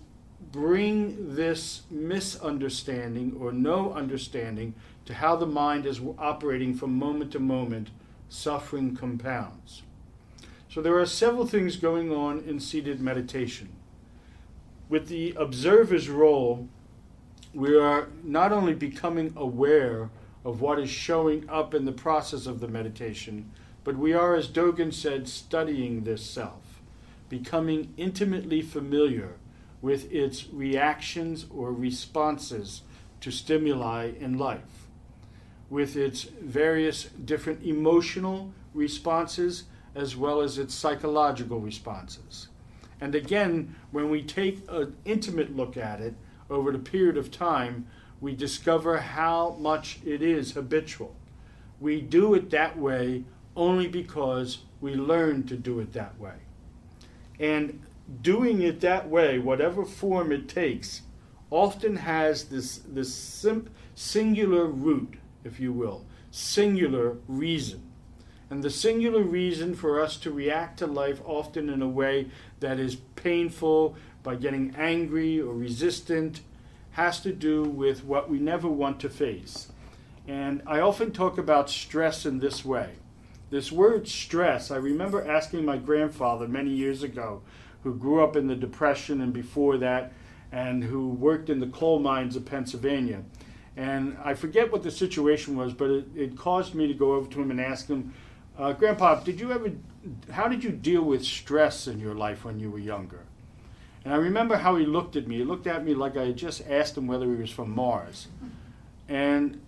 bring this misunderstanding or no understanding to how the mind is operating from moment to moment, suffering compounds. So there are several things going on in seated meditation with the observer's role we are not only becoming aware of what is showing up in the process of the meditation, but we are, as Dogen said, studying this self, becoming intimately familiar with its reactions or responses to stimuli in life, with its various different emotional responses as well as its psychological responses. And again, when we take an intimate look at it over the period of time, we discover how much it is habitual. We do it that way only because we learn to do it that way. And doing it that way, whatever form it takes, often has this, this sim- singular root, if you will, singular reason. And the singular reason for us to react to life often in a way that is painful, by getting angry or resistant, has to do with what we never want to face. And I often talk about stress in this way. This word stress, I remember asking my grandfather many years ago, who grew up in the Depression and before that, and who worked in the coal mines of Pennsylvania. And I forget what the situation was, but it, it caused me to go over to him and ask him, uh, Grandpa, did you ever, how did you deal with stress in your life when you were younger? And I remember how he looked at me. He looked at me like I had just asked him whether he was from Mars. And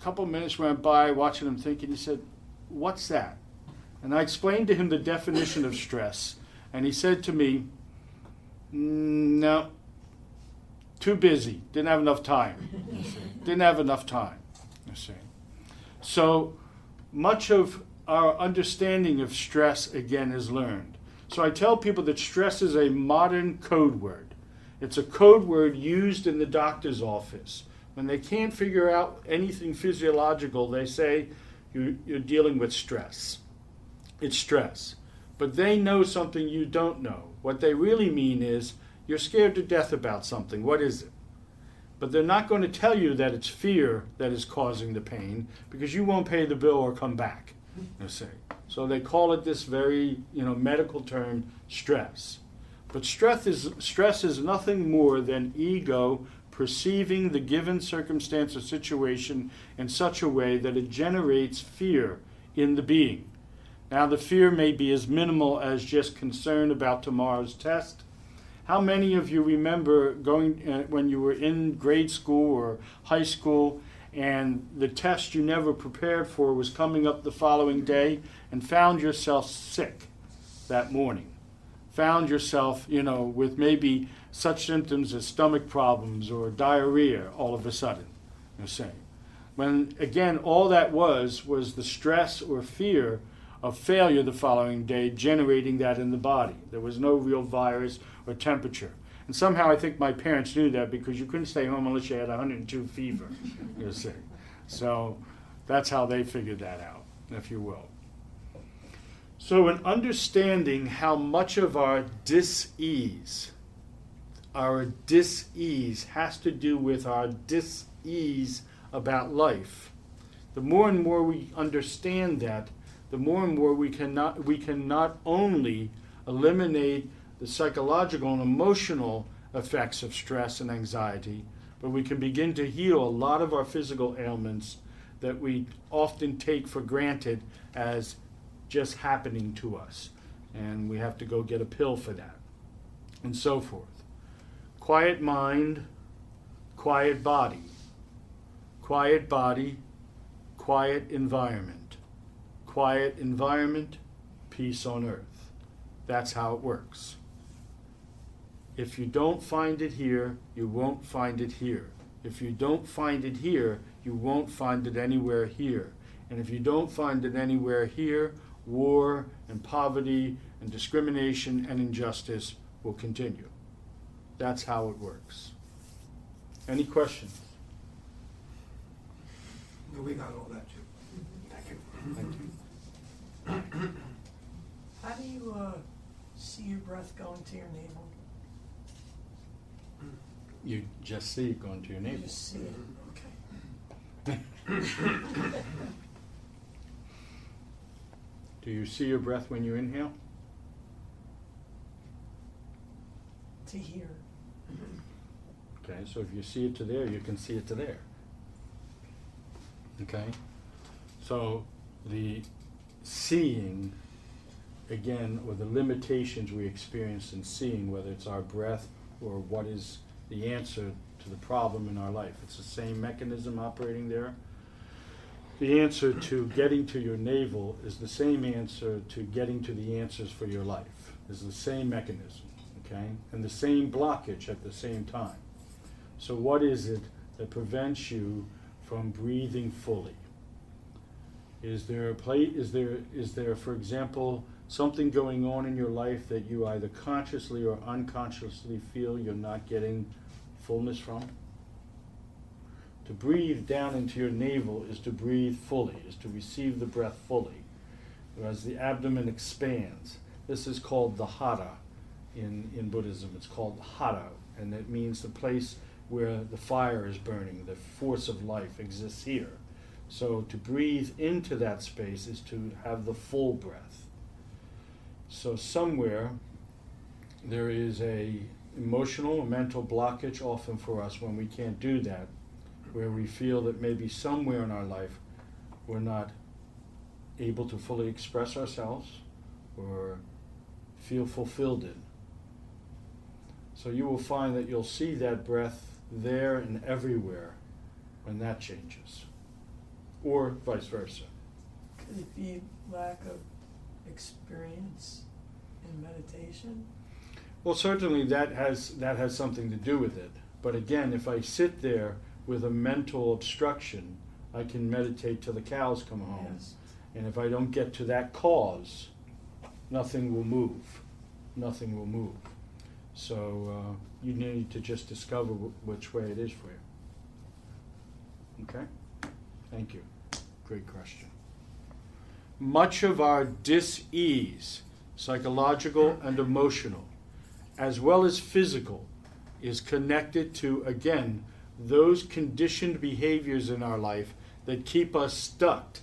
a couple minutes went by watching him thinking. he said, What's that? And I explained to him the definition of stress. And he said to me, "Mm, No, too busy. Didn't have enough time. Didn't have enough time. You see. So much of our understanding of stress, again, is learned. So I tell people that stress is a modern code word. It's a code word used in the doctor's office. When they can't figure out anything physiological, they say you, you're dealing with stress. It's stress. But they know something you don't know. What they really mean is you're scared to death about something. What is it? But they're not going to tell you that it's fear that is causing the pain because you won't pay the bill or come back. You see. So they call it this very, you know, medical term stress. But stress is stress is nothing more than ego perceiving the given circumstance or situation in such a way that it generates fear in the being. Now the fear may be as minimal as just concern about tomorrow's test. How many of you remember going uh, when you were in grade school or high school and the test you never prepared for was coming up the following day and found yourself sick that morning. Found yourself, you know, with maybe such symptoms as stomach problems or diarrhea all of a sudden, you're saying. When, again, all that was was the stress or fear of failure the following day generating that in the body. There was no real virus or temperature. And somehow I think my parents knew that because you couldn't stay home unless you had 102 fever, you see. So that's how they figured that out, if you will. So, in understanding how much of our dis-ease, our dis-ease has to do with our dis-ease about life, the more and more we understand that, the more and more we can not, we can not only eliminate the psychological and emotional effects of stress and anxiety, but we can begin to heal a lot of our physical ailments that we often take for granted as just happening to us. And we have to go get a pill for that, and so forth. Quiet mind, quiet body. Quiet body, quiet environment. Quiet environment, peace on earth. That's how it works. If you don't find it here, you won't find it here. If you don't find it here, you won't find it anywhere here. And if you don't find it anywhere here, war and poverty and discrimination and injustice will continue. That's how it works. Any questions? No, we got all that, too. Thank you. Thank you. How do you, uh, see your breath going to your navel? You just see it going to your You navel. just see it, okay. Do you see your breath when you inhale? To hear. Okay, so if you see it to there, you can see it to there. Okay? So the seeing, again, or the limitations we experience in seeing, whether it's our breath or what is the answer to the problem in our life, it's the same mechanism operating there. The answer to getting to your navel is the same answer to getting to the answers for your life. Is the same mechanism, okay? And the same blockage at the same time. So, what is it that prevents you from breathing fully? Is there a plate? Is there is there, for example, something going on in your life that you either consciously or unconsciously feel you're not getting fullness from? To breathe down into your navel is to breathe fully, is to receive the breath fully. As the abdomen expands, this is called the hara in, in Buddhism. It's called hara, and it means the place where the fire is burning, the force of life exists here. So to breathe into that space is to have the full breath. So somewhere there is a emotional mental blockage often for us when we can't do that, where we feel that maybe somewhere in our life we're not able to fully express ourselves or feel fulfilled in. So you will find that you'll see that breath there and everywhere when that changes, or vice versa. Could it be lack of experience in meditation? Well, certainly that has that has something to do with it. But again, if I sit there with a mental obstruction, I can meditate till the cows come home. Yes. And if I don't get to that cause, nothing will move. Nothing will move. So uh, you need to just discover wh- which way it is for you. Okay? Thank you. Great question. Much of our dis ease, psychological and emotional, as well as physical, is connected to, again, those conditioned behaviors in our life that keep us stuck,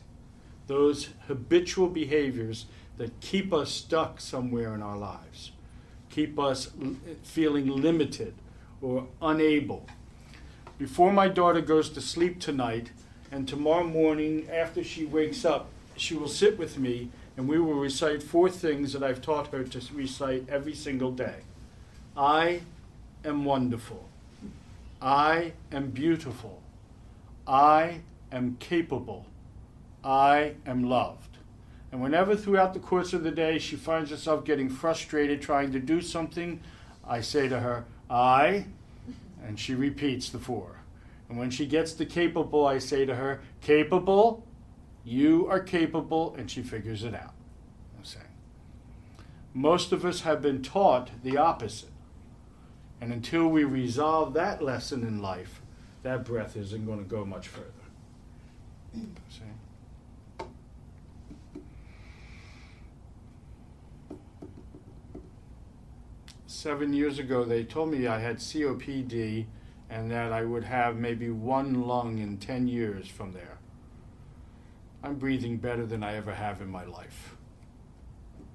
those habitual behaviors that keep us stuck somewhere in our lives keep us feeling limited or unable. Before my daughter goes to sleep tonight, and tomorrow morning after she wakes up, she will sit with me and we will recite four things that I've taught her to recite every single day. I am wonderful. I am beautiful. I am capable. I am loved. And whenever throughout the course of the day she finds herself getting frustrated trying to do something, I say to her, I, and she repeats the four. And when she gets to capable, I say to her, capable, you are capable, and she figures it out. I'm saying. Most of us have been taught the opposite. And until we resolve that lesson in life, that breath isn't going to go much further. See? Seven years ago, they told me I had COPD and that I would have maybe one lung in 10 years from there. I'm breathing better than I ever have in my life.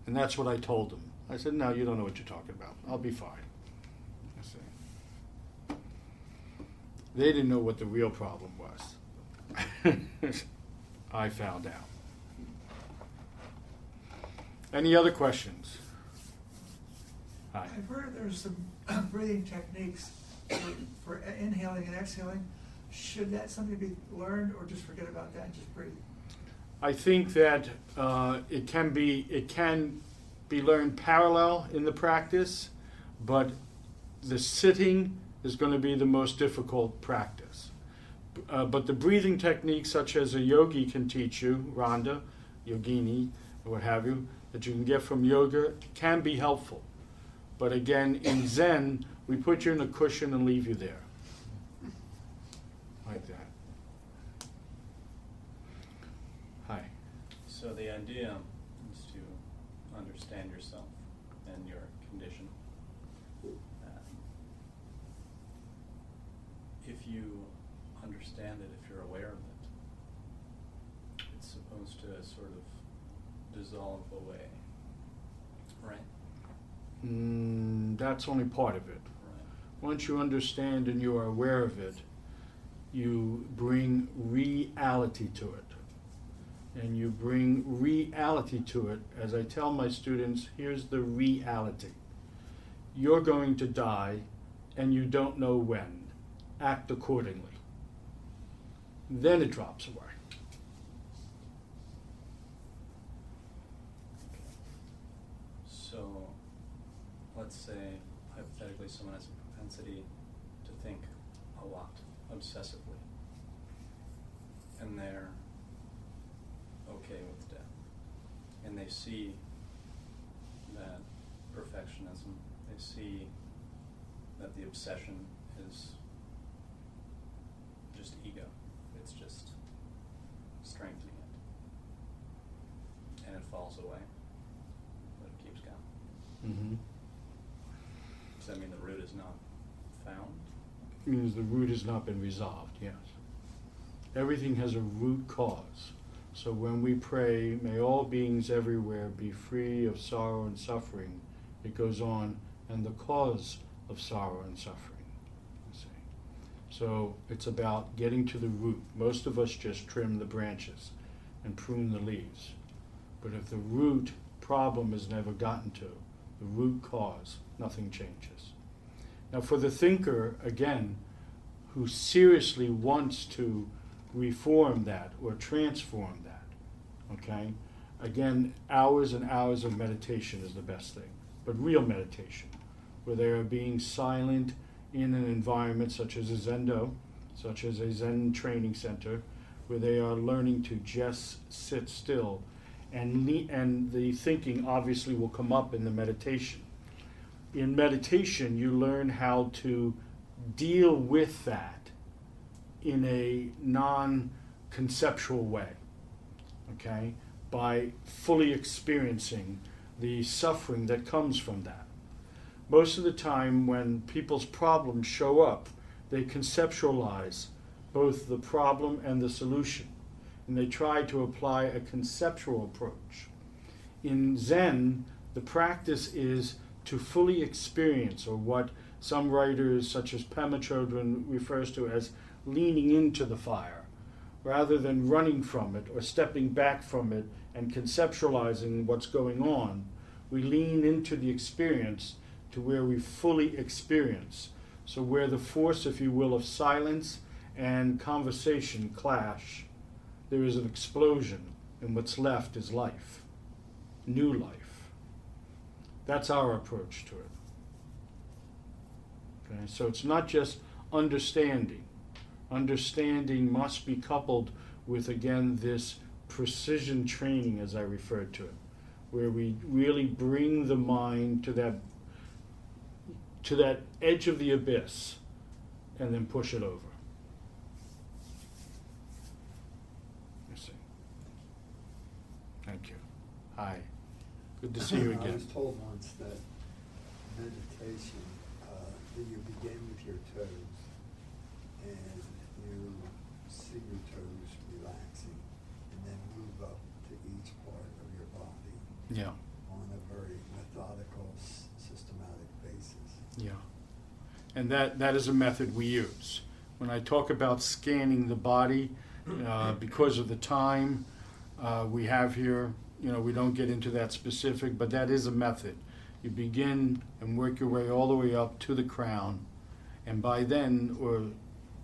And that's what I told them. I said, No, you don't know what you're talking about. I'll be fine. I said. They didn't know what the real problem was. I found out. Any other questions? Hi. I've heard there's some breathing techniques for, for inhaling and exhaling. Should that something be learned or just forget about that and just breathe? I think that uh, it can be it can be learned parallel in the practice, but the sitting is going to be the most difficult practice. Uh, but the breathing techniques, such as a yogi can teach you, Rhonda, yogini, or what have you, that you can get from yoga, can be helpful. But again, in Zen, we put you in a cushion and leave you there, like that. Hi. So the idea is to understand yourself and your condition. Um, if you understand it, if you're aware of it, it's supposed to sort of dissolve away, right? Mm, that's only part of it. Once you understand and you are aware of it, you bring reality to it. And you bring reality to it. As I tell my students, here's the reality you're going to die and you don't know when. Act accordingly. Then it drops away. So, let's say hypothetically someone has a propensity to think a lot, obsessively, and they're okay with death, and they see that perfectionism, they see that the obsession is just ego, it's just strengthening it, and it falls away, but it keeps going. Mm-hmm. That mean the root is not found? Means the root has not been resolved, yes. Everything has a root cause. So when we pray, may all beings everywhere be free of sorrow and suffering, it goes on, and the cause of sorrow and suffering. So it's about getting to the root. Most of us just trim the branches and prune the leaves. But if the root problem is never gotten to, the root cause, nothing changes. Now, for the thinker, again, who seriously wants to reform that or transform that, okay, again, hours and hours of meditation is the best thing, but real meditation, where they are being silent in an environment such as a Zendo, such as a Zen training center, where they are learning to just sit still. And, le- and the thinking obviously will come up in the meditation in meditation, you learn how to deal with that in a non conceptual way, okay? By fully experiencing the suffering that comes from that. Most of the time, when people's problems show up, they conceptualize both the problem and the solution, and they try to apply a conceptual approach. In Zen, the practice is to fully experience, or what some writers, such as Pema Chodron, refers to as leaning into the fire, rather than running from it or stepping back from it and conceptualizing what's going on. We lean into the experience to where we fully experience. So, where the force, if you will, of silence and conversation clash, there is an explosion, and what's left is life, new life. That's our approach to it. Okay, so it's not just understanding. Understanding must be coupled with, again, this precision training, as I referred to it, where we really bring the mind to that to that edge of the abyss and then push it over. Thank you. Hi. Good to see you again. I again. was told once that meditation, uh, that you begin with your toes and you see your toes relaxing and then move up to each part of your body Yeah, on a very methodical, s- systematic basis. yeah. And that, that is a method we use. When I talk about scanning the body, uh, because of the time uh, we have here, you know, we don't get into that specific, but that is a method. You begin and work your way all the way up to the crown, and by then, or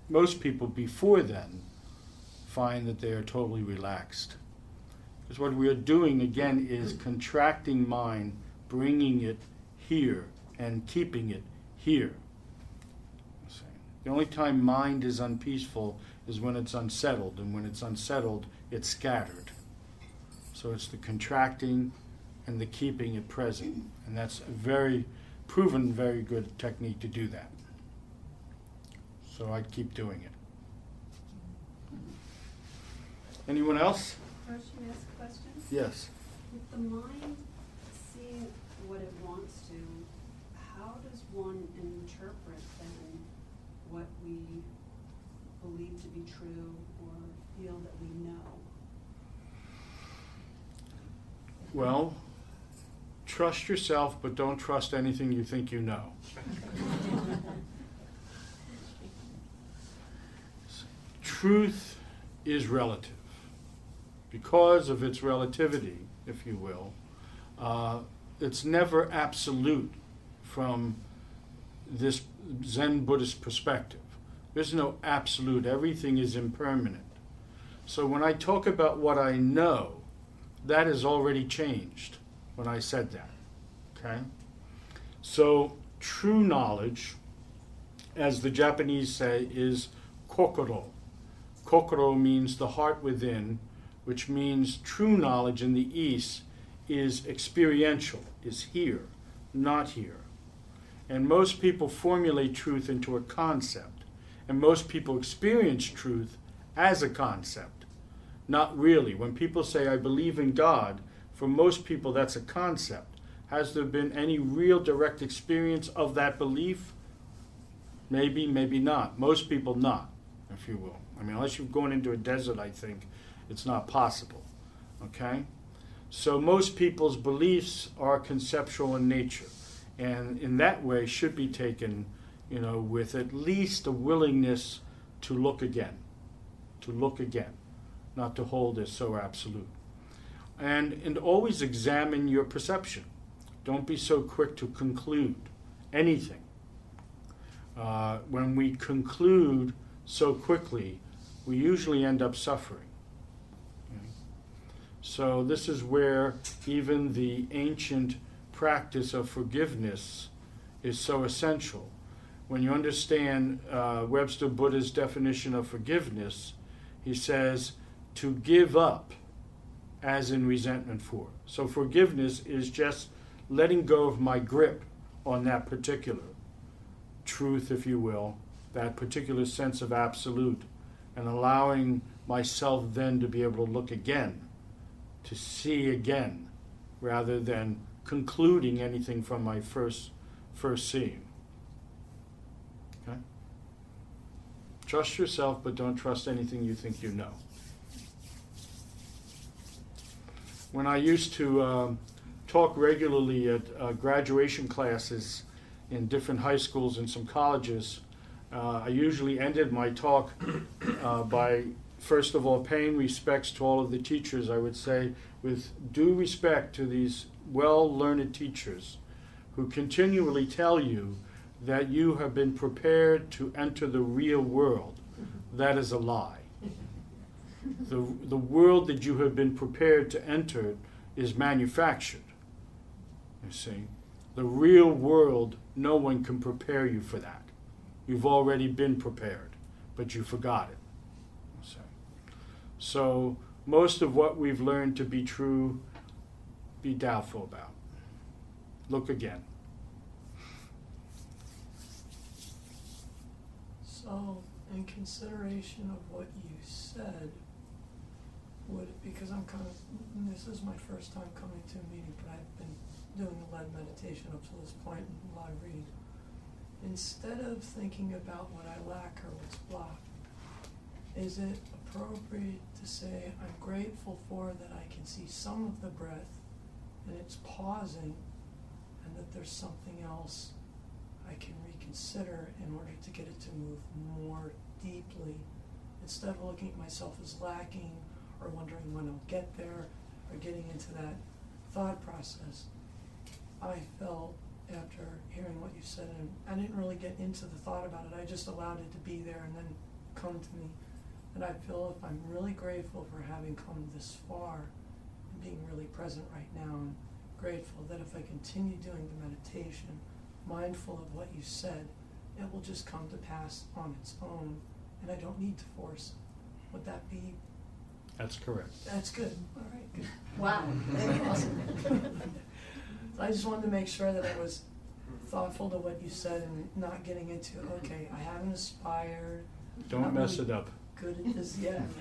most people before then, find that they are totally relaxed. Because what we are doing again is contracting mind, bringing it here, and keeping it here. The only time mind is unpeaceful is when it's unsettled, and when it's unsettled, it's scattered. So it's the contracting and the keeping it present, and that's a very proven, very good technique to do that. So I'd keep doing it. Anyone else? First, you ask? Yes. With the mind seeing what it wants to, how does one interpret then what we believe to be true Well, trust yourself, but don't trust anything you think you know. Truth is relative. Because of its relativity, if you will, uh, it's never absolute from this Zen Buddhist perspective. There's no absolute, everything is impermanent. So when I talk about what I know, that has already changed when I said that. Okay? So true knowledge, as the Japanese say, is kokoro. Kokoro means the heart within, which means true knowledge in the East is experiential, is here, not here. And most people formulate truth into a concept. And most people experience truth as a concept. Not really. When people say, I believe in God, for most people that's a concept. Has there been any real direct experience of that belief? Maybe, maybe not. Most people not, if you will. I mean, unless you've gone into a desert, I think it's not possible. Okay? So most people's beliefs are conceptual in nature, and in that way should be taken, you know, with at least a willingness to look again, to look again, not to hold as so absolute. And, and always examine your perception. Don't be so quick to conclude anything. Uh, when we conclude so quickly, we usually end up suffering. So, this is where even the ancient practice of forgiveness is so essential. When you understand uh, Webster Buddha's definition of forgiveness, he says to give up as in resentment for. So, forgiveness is just letting go of my grip on that particular truth, if you will, that particular sense of absolute, and allowing myself then to be able to look again to see again rather than concluding anything from my first first seeing. Okay? Trust yourself, but don't trust anything you think you know. When I used to um, talk regularly at uh, graduation classes in different high schools and some colleges, uh, I usually ended my talk uh, by first of all, paying respects to all of the teachers, I would say, with due respect to these well learned teachers who continually tell you that you have been prepared to enter the real world. That is a lie. The, the world that you have been prepared to enter is manufactured. You see? The real world, no one can prepare you for that. You've already been prepared, but you forgot it. So most of what we've learned to be true, be doubtful about. Look again. So, in consideration of what you said, would because I'm kind of this is my first time coming to a meeting, but I've been doing the lead meditation up to this point and a lot of reading. Instead of thinking about what I lack or what's blocked, is it appropriate to say, I'm grateful for that I can see some of the breath and it's pausing, and that there's something else I can reconsider in order to get it to move more deeply instead of looking at myself as lacking or wondering when I'll get there or getting into that thought process. I felt after hearing what you said, and I didn't really get into the thought about it, I just allowed it to be there and then come to me and I feel if I'm really grateful for having come this far and being really present right now, and grateful that if I continue doing the meditation, mindful of what you said, it will just come to pass on its own, and I don't need to force. Would that be? That's correct. That's good. All right, good. Wow, awesome. I just wanted to make sure that I was thoughtful to what you said and not getting into okay, I haven't aspired. Don't mess really, it up good at this yet.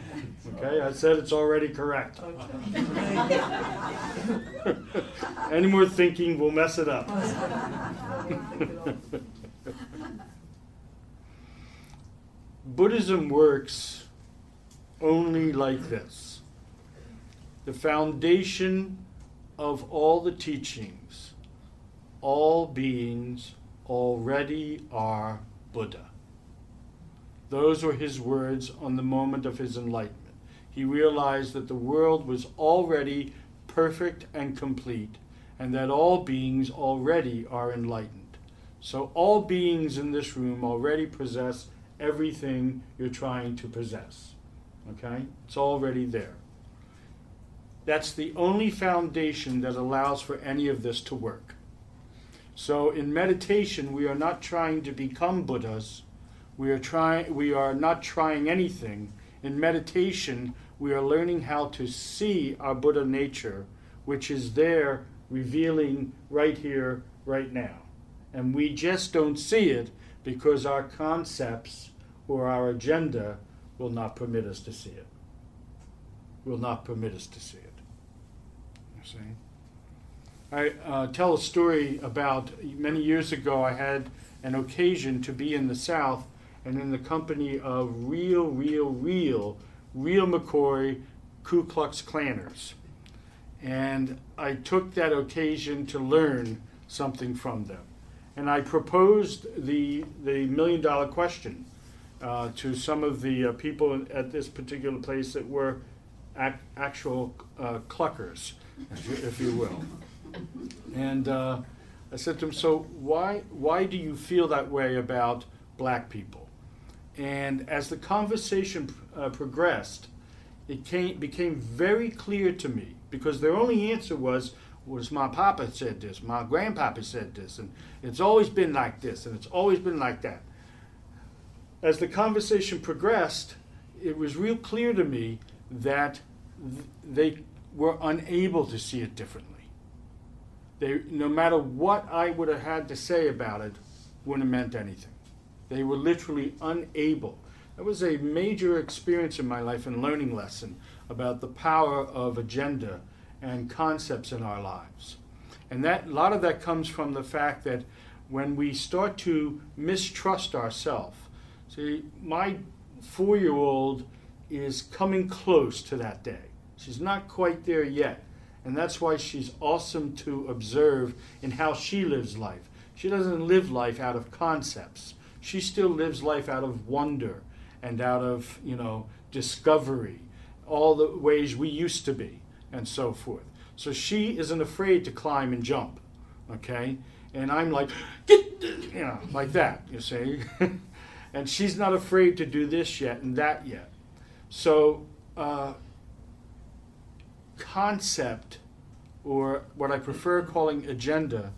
Okay, I said it's already correct. Okay. Any more thinking will mess it up. Buddhism works only like this. The foundation of all the teachings, all beings already are Buddha Those were his words on the moment of his enlightenment. He realized that the world was already perfect and complete, and that all beings already are enlightened. So, all beings in this room already possess everything you're trying to possess. Okay? It's already there. That's the only foundation that allows for any of this to work. So in meditation, we are not trying to become Buddhas. We are trying we are not trying anything. In meditation, we are learning how to see our Buddha nature, which is there revealing right here, right now. And we just don't see it because our concepts or our agenda will not permit us to see it. Will not permit us to see it. You see? I uh, tell a story about many years ago, I had an occasion to be in the South and in the company of real, real, real, real McCoy Ku Klux Klanners. And I took that occasion to learn something from them. And I proposed the, the million dollar question uh, to some of the uh, people at this particular place that were ac- actual uh, cluckers, if you, if you will. And uh, I said to him, "So why why do you feel that way about black people?" And as the conversation uh, progressed, it came became very clear to me because their only answer was was my papa said this, my grandpapa said this, and it's always been like this, and it's always been like that. As the conversation progressed, it was real clear to me that th- they were unable to see it differently. They, no matter what I would have had to say about it, wouldn't have meant anything. They were literally unable. That was a major experience in my life and learning lesson about the power of agenda and concepts in our lives. And that a lot of that comes from the fact that when we start to mistrust ourselves, see, my four year old is coming close to that day. She's not quite there yet. And that's why she's awesome to observe in how she lives life. She doesn't live life out of concepts. She still lives life out of wonder and out of, you know, discovery, all the ways we used to be, and so forth. So she isn't afraid to climb and jump, okay? And I'm like, you know, like that, you see? and she's not afraid to do this yet and that yet. So, uh, concept, or what I prefer calling agenda,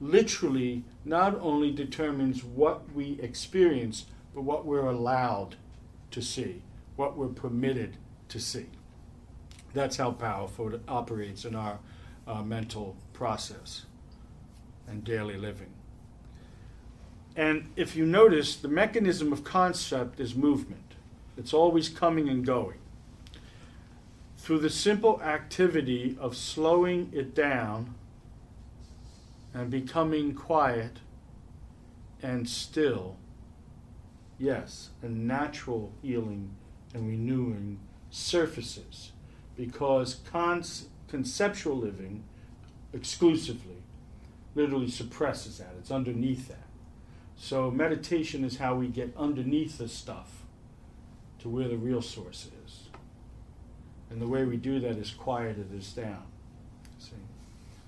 literally not only determines what we experience, but what we're allowed to see, what we're permitted to see. That's how powerful it operates in our uh, mental process and daily living. And if you notice, the mechanism of concept is movement. It's always coming and going through the simple activity of slowing it down and becoming quiet and still, yes, a natural healing and renewing surfaces because conceptual living exclusively literally suppresses that. It's underneath that. So meditation is how we get underneath the stuff to where the real source is. And the way we do that is quieted this down. See?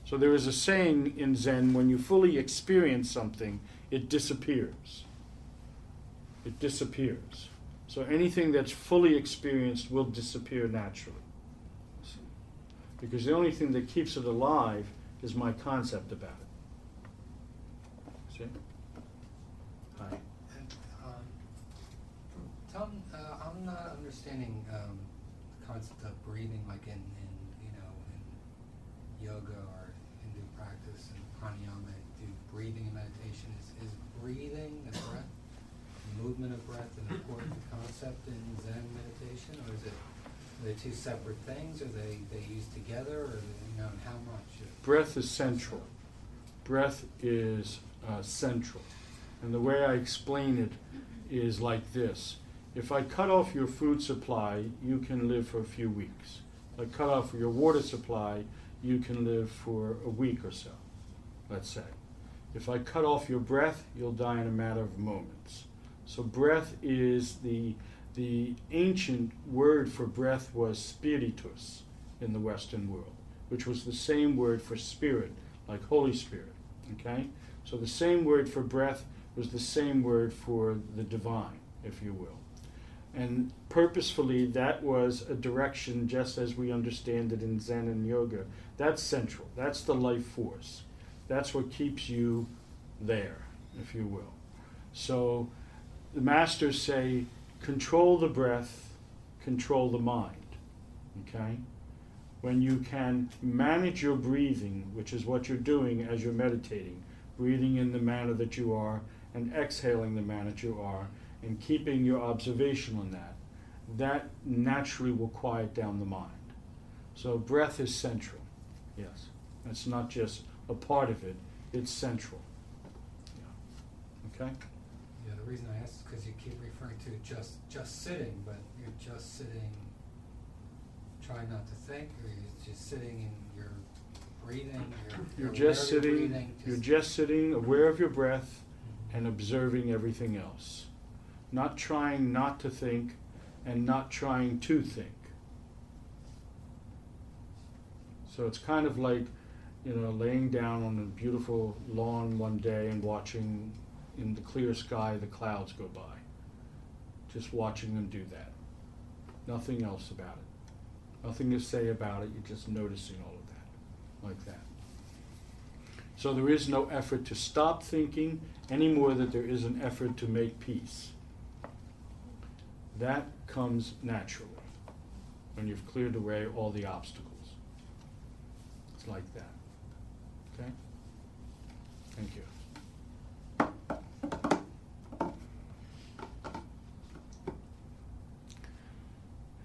So there is a saying in Zen when you fully experience something, it disappears. It disappears. So anything that's fully experienced will disappear naturally. See? Because the only thing that keeps it alive is my concept about it. See? Hi. And, um, Tom, uh, I'm not understanding um, the concept of breathing, like in, in you know in yoga or Hindu practice and pranayama. Do breathing and meditation is, is breathing the breath, the movement of breath, an important concept in Zen meditation, or is it are they two separate things? Are they they used together, or you know, how much? Breath is central. Breath is uh, central. And the way I explain it is like this if I cut off your food supply, you can live for a few weeks. If I cut off your water supply, you can live for a week or so, let's say. If I cut off your breath, you'll die in a matter of moments. So breath is the the ancient word for breath was spiritus in the Western world, which was the same word for spirit, like Holy Spirit. Okay? So the same word for breath was the same word for the divine, if you will. And purposefully, that was a direction just as we understand it in Zen and Yoga. That's central. That's the life force. That's what keeps you there, if you will. So the masters say, control the breath, control the mind. Okay? When you can manage your breathing, which is what you're doing as you're meditating, breathing in the manner that you are and exhaling the manner that you are, and keeping your observation on that, that naturally will quiet down the mind. So breath is central. Yes. It's not just a part of it, it's central. Yeah. Okay? Yeah, the reason I asked is because you keep referring to just just sitting, but you're just sitting, trying not to think, or you're just sitting and you're breathing. You're, You're you're just sitting, breathing, you're just sitting, aware of your breath, Mhm. and observing everything else. Not trying not to think and not trying to think. So it's kind of like, you know, laying down on a beautiful lawn one day and watching in the clear sky the clouds go by. Just watching them do that. Nothing else about it. Nothing to say about it, you're just noticing all of that, like that. So there is no effort to stop thinking any more than there is an effort to make peace. That comes naturally when you've cleared away all the obstacles. It's like that. Okay? Thank you.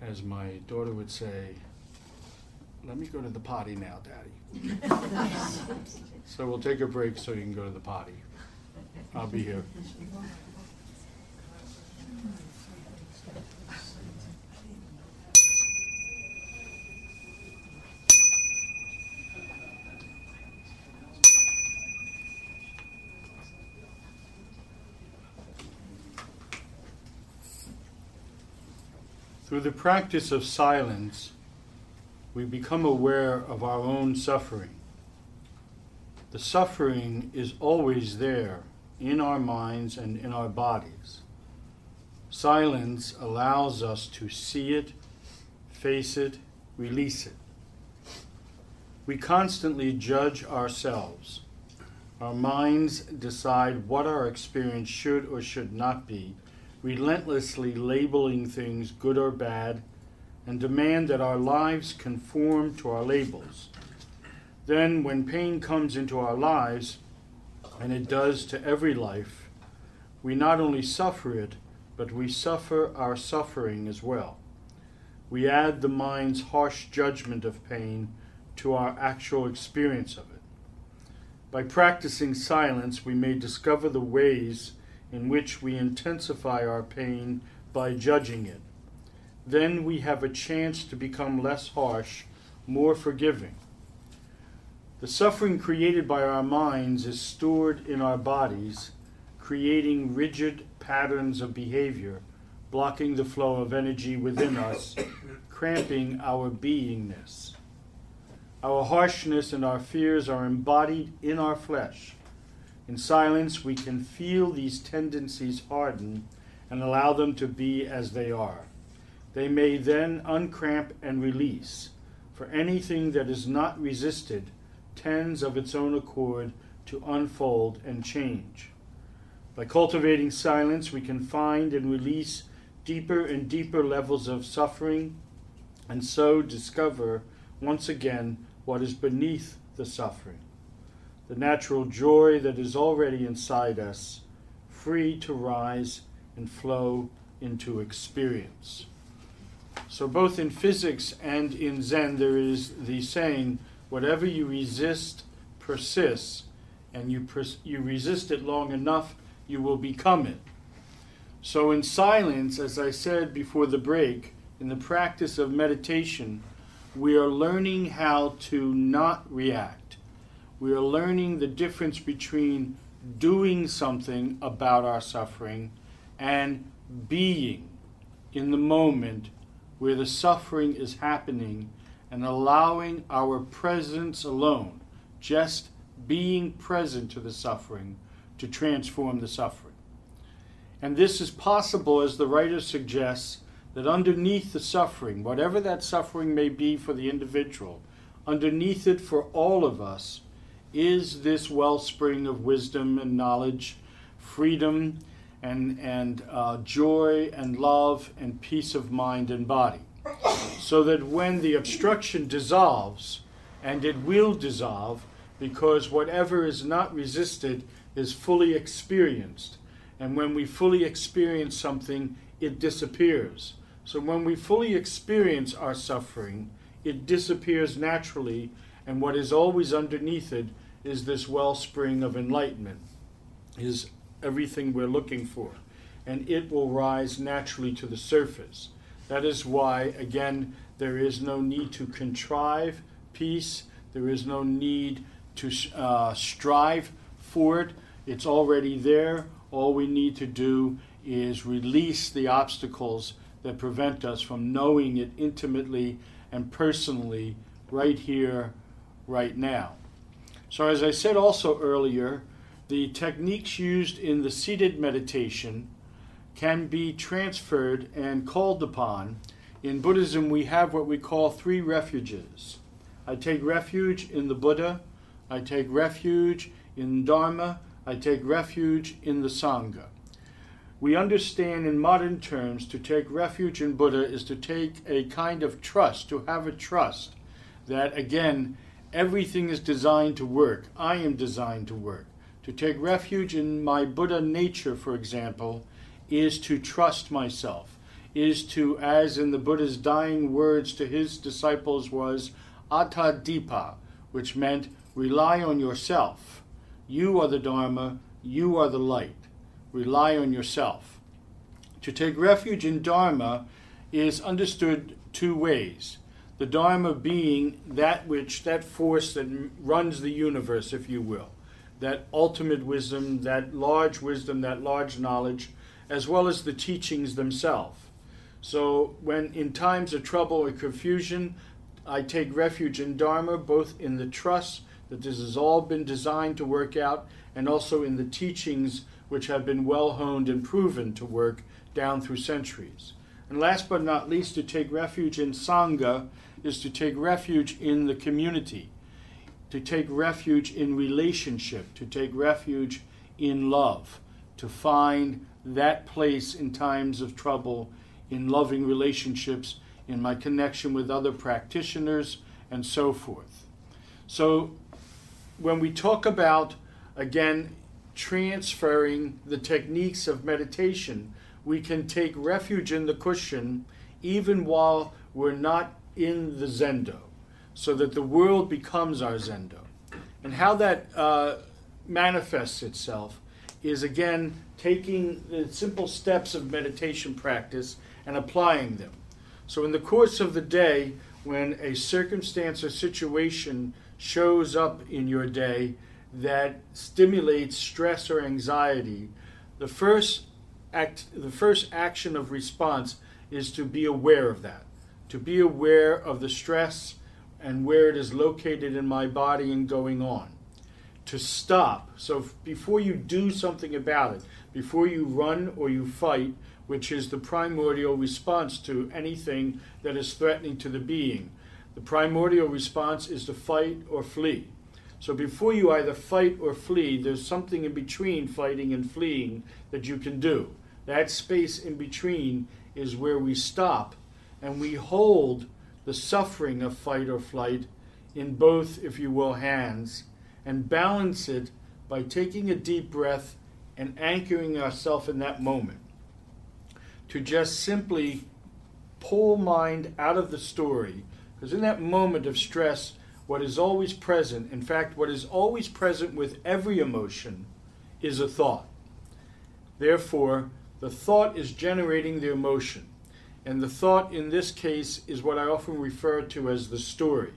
As my daughter would say, let me go to the potty now, Daddy. So we'll take a break so you can go to the potty. I'll be here. Through the practice of silence, we become aware of our own suffering. The suffering is always there in our minds and in our bodies. Silence allows us to see it, face it, release it. We constantly judge ourselves. Our minds decide what our experience should or should not be, relentlessly labeling things good or bad, and demand that our lives conform to our labels. Then, when pain comes into our lives, and it does to every life, we not only suffer it, but we suffer our suffering as well. We add the mind's harsh judgment of pain to our actual experience of it. By practicing silence, we may discover the ways in which we intensify our pain by judging it. Then we have a chance to become less harsh, more forgiving. The suffering created by our minds is stored in our bodies, creating rigid patterns of behavior, blocking the flow of energy within us, cramping our beingness. Our harshness and our fears are embodied in our flesh. In silence, we can feel these tendencies harden and allow them to be as they are. They may then uncramp and release, for anything that is not resisted tends of its own accord to unfold and change. By cultivating silence, we can find and release deeper and deeper levels of suffering, and so discover once again what is beneath the suffering the natural joy that is already inside us, free to rise and flow into experience. So, both in physics and in Zen, there is the saying, whatever you resist persists, and you, pers- you resist it long enough, you will become it. So, in silence, as I said before the break, in the practice of meditation, we are learning how to not react. We are learning the difference between doing something about our suffering and being in the moment where the suffering is happening and allowing our presence alone, just being present to the suffering, to transform the suffering. And this is possible, as the writer suggests, that underneath the suffering, whatever that suffering may be for the individual, underneath it for all of us is this wellspring of wisdom and knowledge, freedom and, and uh, joy and love and peace of mind and body. So that when the obstruction dissolves, and it will dissolve, because whatever is not resisted is fully experienced. And when we fully experience something, it disappears. So when we fully experience our suffering, it disappears naturally, and what is always underneath it is this wellspring of enlightenment, is everything we're looking for. And it will rise naturally to the surface. That is why, again, there is no need to contrive peace, there is no need to uh, strive for it. It's already there. All we need to do is release the obstacles that prevent us from knowing it intimately and personally right here, right now. So, as I said also earlier, the techniques used in the seated meditation can be transferred and called upon. In Buddhism, we have what we call three refuges. I take refuge in the Buddha, I take refuge in Dharma, I take refuge in the Sangha. We understand in modern terms to take refuge in Buddha is to take a kind of trust, to have a trust that, again, Everything is designed to work. I am designed to work. To take refuge in my Buddha nature, for example, is to trust myself, is to, as in the Buddha's dying words to his disciples was, attadipa, which meant rely on yourself. You are the Dharma, you are the light. Rely on yourself. To take refuge in Dharma is understood two ways the Dharma being that which, that force that runs the universe, if you will, that ultimate wisdom, that large wisdom, that large knowledge, as well as the teachings themselves. So, when in times of trouble or confusion, I take refuge in Dharma, both in the trust that this has all been designed to work out, and also in the teachings which have been well honed and proven to work down through centuries. And last but not least, to take refuge in Sangha, is to take refuge in the community, to take refuge in relationship, to take refuge in love, to find that place in times of trouble, in loving relationships, in my connection with other practitioners, and so forth. So, when we talk about, again, transferring the techniques of meditation, we can take refuge in the cushion even while we're not in the zendo so that the world becomes our zendo. And how that uh, manifests itself is again taking the simple steps of meditation practice and applying them. So, in the course of the day, when a circumstance or situation shows up in your day that stimulates stress or anxiety, the first act, the first action of response is to be aware of that to be aware of the stress and where it is located in my body and going on. To stop. So before you do something about it, before you run or you fight, which is the primordial response to anything that is threatening to the being, the primordial response is to fight or flee. So before you either fight or flee, there's something in between fighting and fleeing that you can do. That space in between is where we stop and we hold the suffering of fight or flight in both, if you will, hands and balance it by taking a deep breath and anchoring ourselves in that moment. To just simply pull mind out of the story, because in that moment of stress, what is always present, in fact, what is always present with every emotion, is a thought. Therefore, the thought is generating the emotion. And the thought in this case is what I often refer to as the story.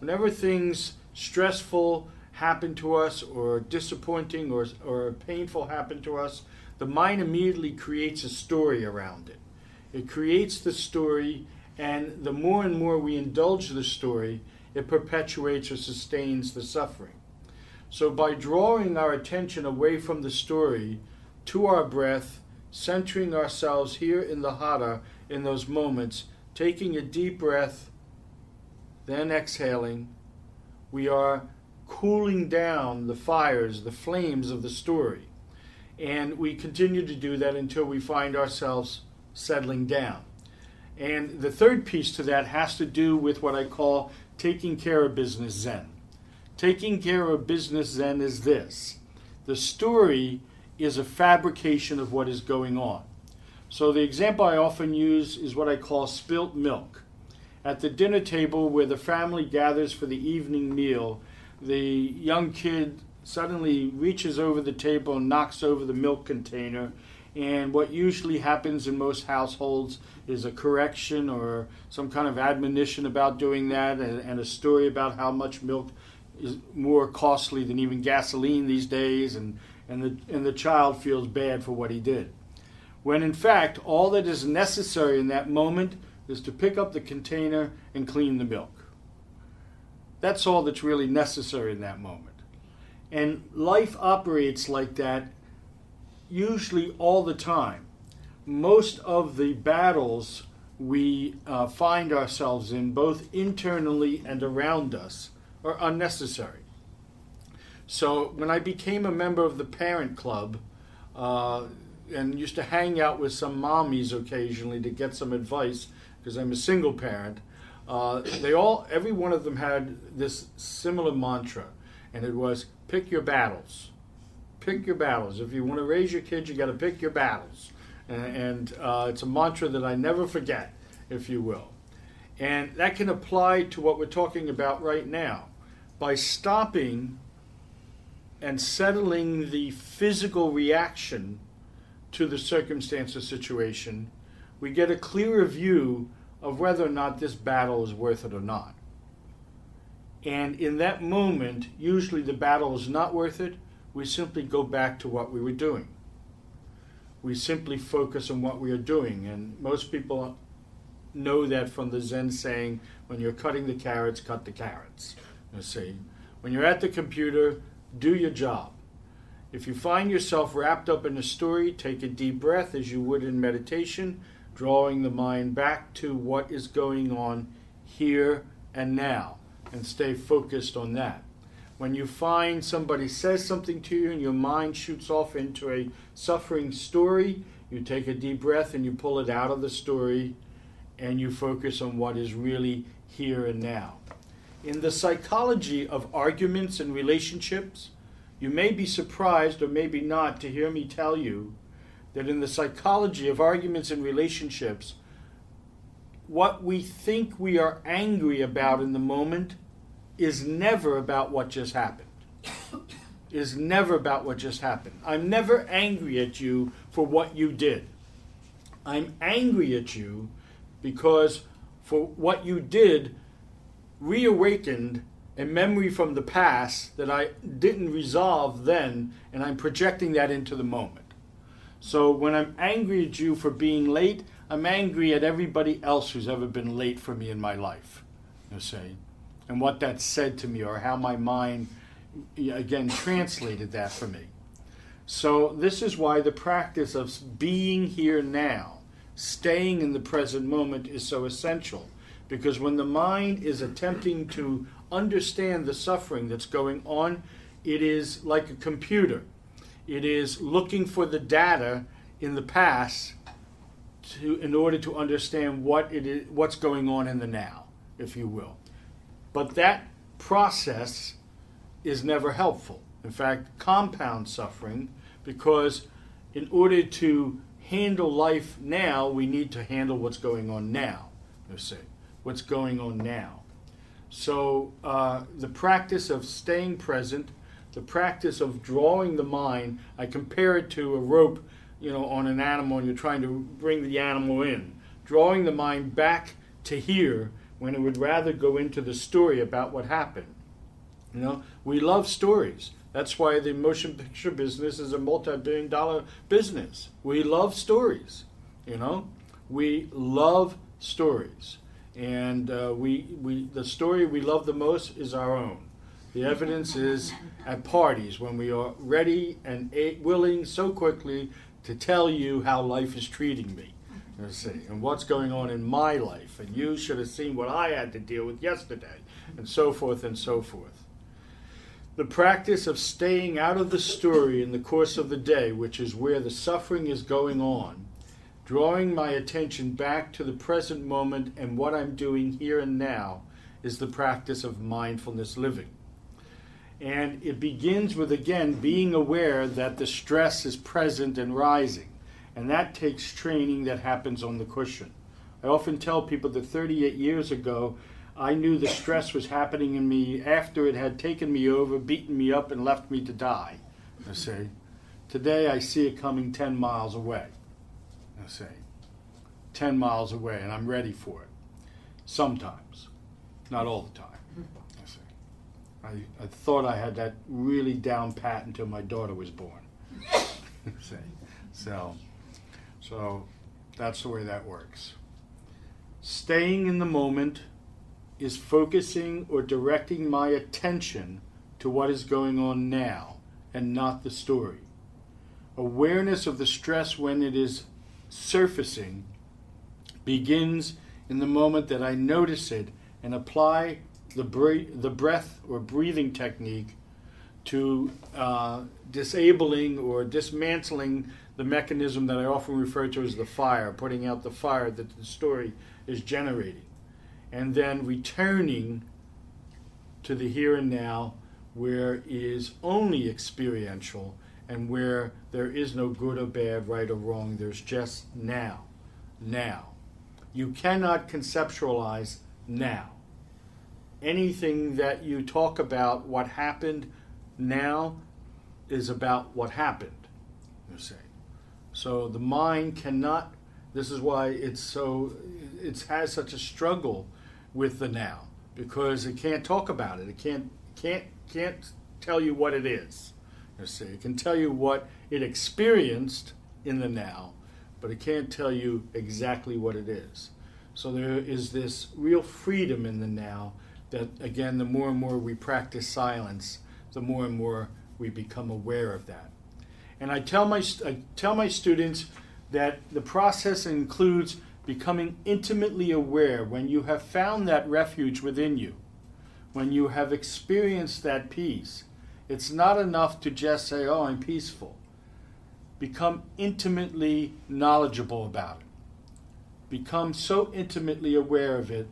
Whenever things stressful happen to us, or disappointing or, or painful happen to us, the mind immediately creates a story around it. It creates the story, and the more and more we indulge the story, it perpetuates or sustains the suffering. So, by drawing our attention away from the story to our breath, centering ourselves here in the hara in those moments, taking a deep breath, then exhaling, we are cooling down the fires, the flames of the story. And we continue to do that until we find ourselves settling down. And the third piece to that has to do with what I call taking care of business Zen. Taking care of business Zen is this the story is a fabrication of what is going on. So, the example I often use is what I call spilt milk. At the dinner table where the family gathers for the evening meal, the young kid suddenly reaches over the table and knocks over the milk container. And what usually happens in most households is a correction or some kind of admonition about doing that, and, and a story about how much milk is more costly than even gasoline these days, and, and, the, and the child feels bad for what he did. When in fact, all that is necessary in that moment is to pick up the container and clean the milk. That's all that's really necessary in that moment. And life operates like that usually all the time. Most of the battles we uh, find ourselves in, both internally and around us, are unnecessary. So when I became a member of the parent club uh, and used to hang out with some mommies occasionally to get some advice, because I'm a single parent, uh, they all, every one of them had this similar mantra, and it was pick your battles. Pick your battles. If you want to raise your kids, you got to pick your battles. And, and uh, it's a mantra that I never forget, if you will. And that can apply to what we're talking about right now. By stopping and settling the physical reaction to the circumstance or situation, we get a clearer view of whether or not this battle is worth it or not. And in that moment, usually the battle is not worth it. We simply go back to what we were doing. We simply focus on what we are doing. And most people know that from the Zen saying, when you're cutting the carrots, cut the carrots. You see, when you're at the computer, do your job. If you find yourself wrapped up in a story, take a deep breath as you would in meditation, drawing the mind back to what is going on here and now and stay focused on that. When you find somebody says something to you and your mind shoots off into a suffering story, you take a deep breath and you pull it out of the story and you focus on what is really here and now. In the psychology of arguments and relationships, you may be surprised or maybe not to hear me tell you that in the psychology of arguments and relationships, what we think we are angry about in the moment is never about what just happened. is never about what just happened. I'm never angry at you for what you did. I'm angry at you because for what you did reawakened a memory from the past that I didn't resolve then, and I'm projecting that into the moment. So when I'm angry at you for being late, I'm angry at everybody else who's ever been late for me in my life. You see, and what that said to me, or how my mind again translated that for me. So this is why the practice of being here now, staying in the present moment, is so essential. Because when the mind is attempting to understand the suffering that's going on, it is like a computer. It is looking for the data in the past to, in order to understand what it is, what's going on in the now, if you will. But that process is never helpful. In fact, compound suffering because in order to handle life now, we need to handle what's going on now. You see, what's going on now. So uh, the practice of staying present, the practice of drawing the mind, I compare it to a rope, you know, on an animal, and you're trying to bring the animal in. Drawing the mind back to here when it would rather go into the story about what happened. You know, we love stories. That's why the motion picture business is a multi-billion dollar business. We love stories. You know, we love stories, and uh, we we the story we love the most is our own. The evidence is at parties when we are ready and a- willing so quickly to tell you how life is treating me. You see, and what's going on in my life, and you should have seen what I had to deal with yesterday, and so forth and so forth. The practice of staying out of the story in the course of the day, which is where the suffering is going on, drawing my attention back to the present moment and what I'm doing here and now, is the practice of mindfulness living. And it begins with, again, being aware that the stress is present and rising. And that takes training that happens on the cushion. I often tell people that 38 years ago, I knew the stress was happening in me after it had taken me over, beaten me up, and left me to die. I say, today I see it coming 10 miles away. I say, 10 miles away, and I'm ready for it. Sometimes, not all the time. Mm-hmm. I say, I, I thought I had that really down pat until my daughter was born. say, so, so that's the way that works. Staying in the moment is focusing or directing my attention to what is going on now and not the story. Awareness of the stress when it is surfacing begins in the moment that I notice it and apply the, bre- the breath or breathing technique to uh, disabling or dismantling the mechanism that I often refer to as the fire, putting out the fire that the story is generating. And then returning to the here and now where is only experiential and where there is no good or bad, right or wrong. There's just now. Now. You cannot conceptualize now. Anything that you talk about what happened now is about what happened, you see. So the mind cannot this is why it's so it has such a struggle with the now because it can't talk about it. It can't can't can't tell you what it is. You see, it can tell you what it experienced in the now, but it can't tell you exactly what it is. So there is this real freedom in the now that again the more and more we practice silence, the more and more we become aware of that. And I tell my I tell my students that the process includes becoming intimately aware when you have found that refuge within you, when you have experienced that peace. It's not enough to just say, Oh, I'm peaceful. Become intimately knowledgeable about it. Become so intimately aware of it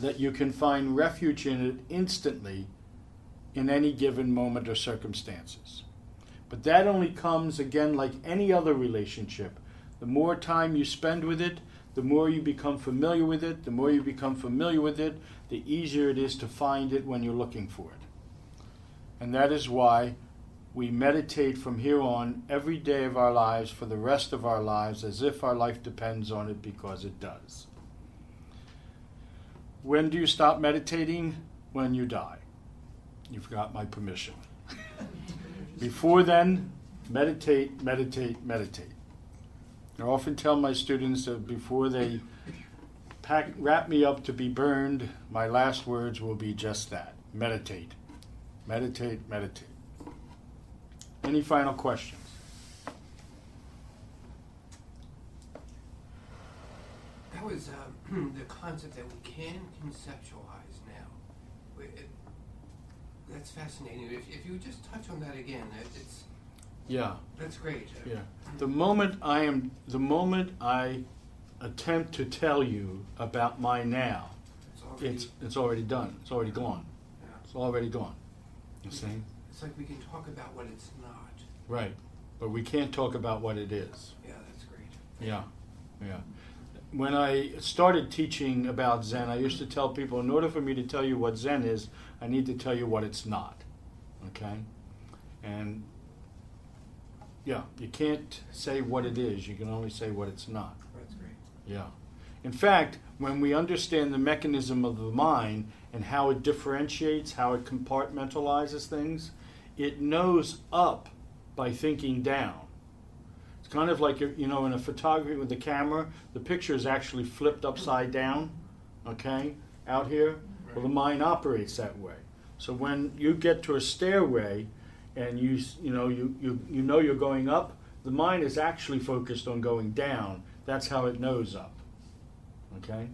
that you can find refuge in it instantly in any given moment or circumstances. But that only comes, again, like any other relationship. The more time you spend with it, the more you become familiar with it, the more you become familiar with it, the easier it is to find it when you're looking for it. And that is why we meditate from here on every day of our lives for the rest of our lives as if our life depends on it because it does. When do you stop meditating? When you die. You've got my permission. Before then, meditate, meditate, meditate. I often tell my students that before they pack, wrap me up to be burned, my last words will be just that meditate. Meditate, meditate. Any final questions? That was uh, the concept that we can conceptualize now. We- it- That's fascinating. If, if you would just touch on that again, it- it's, Yeah. that's great. Yeah. The moment I am, the moment I attempt to tell you about my now, It's already, it's it's already done. It's already gone. yeah. It's already gone. You see? It's like we can talk about what it's not. Right. But we can't talk about what it is. Yeah, that's great. Yeah. Yeah. When I started teaching about Zen, I used to tell people in order for me to tell you what Zen is, I need to tell you what it's not. Okay? And yeah, you can't say what it is, you can only say what it's not. That's great. Yeah. In fact, when we understand the mechanism of the mind and how it differentiates, how it compartmentalizes things, it knows up by thinking down. It's kind of like, you know, in a photography with the camera, the picture is actually flipped upside down, okay, out here. Well, the mind operates that way. So when you get to a stairway and you, you know, you, you, you know you're going up, the mind is actually focused on going down. That's how it knows up. Okay?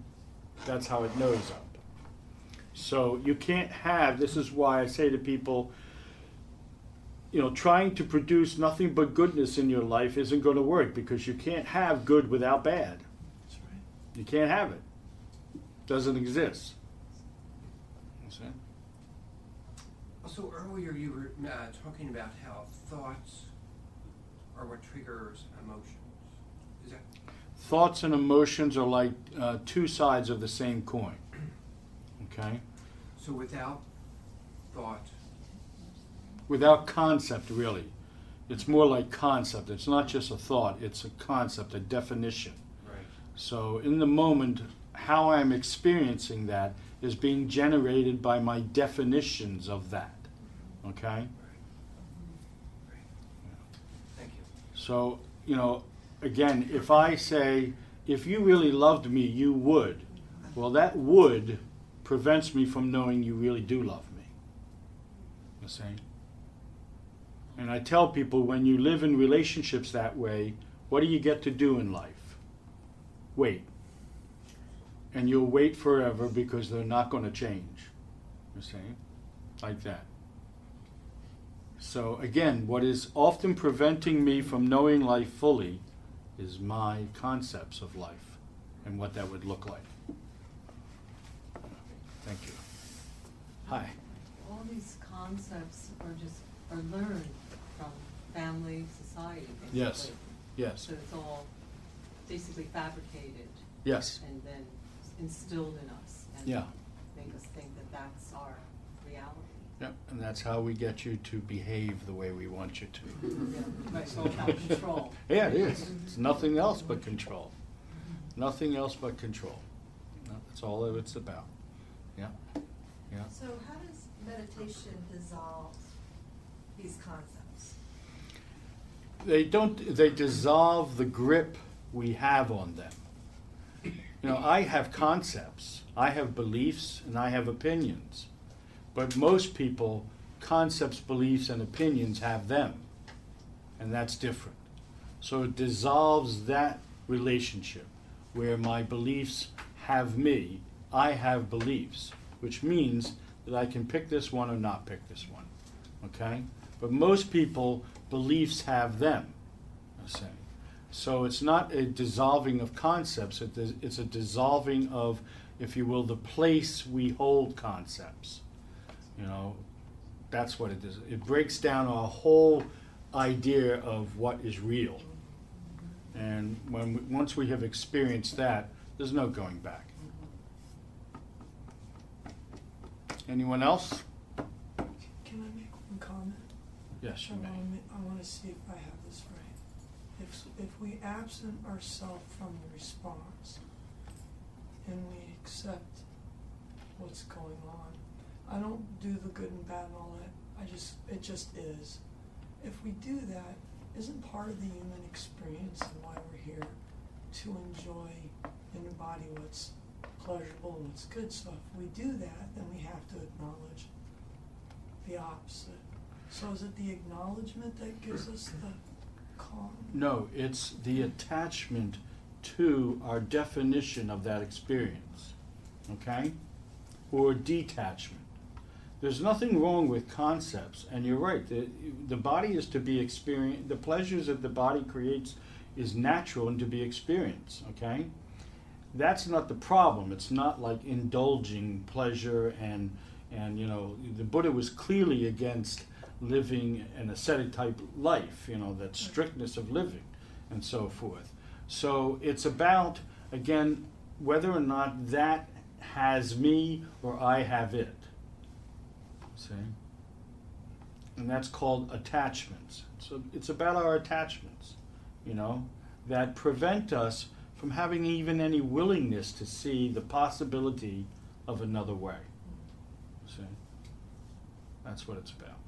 That's how it knows up. So you can't have, this is why I say to people, you know, trying to produce nothing but goodness in your life isn't going to work because you can't have good without bad. That's right. You can't have it. Doesn't exist. So earlier you were uh, talking about how thoughts are what triggers emotions. Thoughts and emotions are like uh, two sides of the same coin. Okay? so? Without thought, Without concept, really. It's more like concept. It's not just a thought, it's a concept, a definition. right? So, in the moment, how I'm experiencing that is being generated by my definitions of that. Okay? Right. Right. Thank you. So, you know, again, if I say, if you really loved me, you would, well, that would prevents me from knowing you really do love me. You see? And I tell people when you live in relationships that way, what do you get to do in life? Wait. And you'll wait forever because they're not going to change. You see? Like that. So, again, what is often preventing me from knowing life fully is my concepts of life and what that would look like. Thank you. Hi. all these concepts are just, are learned from family, society, basically. Yes. Yes. So it's all basically fabricated Yes. and then instilled in us. and Yeah. Make us think that that's. Yep. And that's how we get you to behave the way we want you to. Yeah, Right, it's about control. Yeah, it is. It's nothing else but control. Nothing else but control. No, That's all it's about. Yeah. Yeah. So how does meditation dissolve these concepts? they don't they dissolve the grip we have on them you know i have concepts i have beliefs and i have opinions but most people concepts beliefs and opinions have them and that's different. So it dissolves that relationship where my beliefs have me i have beliefs which means that i can pick this one or not pick this one okay? But most people beliefs have them I say. so it's not a dissolving of concepts it's a dissolving of if you will the place we hold concepts you know that's what it is. It breaks down our whole idea of what is real. And when we, once we have experienced that there's no going back. Anyone else? Can I make one comment? yes you I may. wanna I wanna see if I have this right. If, if we absent ourselves from the response and we accept what's going on, I don't do the good and bad and all that, I just, it just is. If we do that, isn't part of the human experience and why we're here to enjoy and embody what's pleasurable and what's good, so if we do that, then we have to acknowledge the opposite. So is it the acknowledgement that gives us the calm? No, it's the attachment to our definition of that experience, okay? Or detachment. There's nothing wrong with concepts, and you're right. The, the body is to be experienced. The pleasures that the body creates is natural and to be experienced, okay? That's not the problem. It's not like indulging pleasure and and you know the Buddha was clearly against living an ascetic type life. You know that strictness of living and so forth. So it's about again whether or not that has me or I have it. See? And that's called attachments. So it's about our attachments, you know, that prevent us from having even any willingness to see the possibility of another way. See? That's what it's about.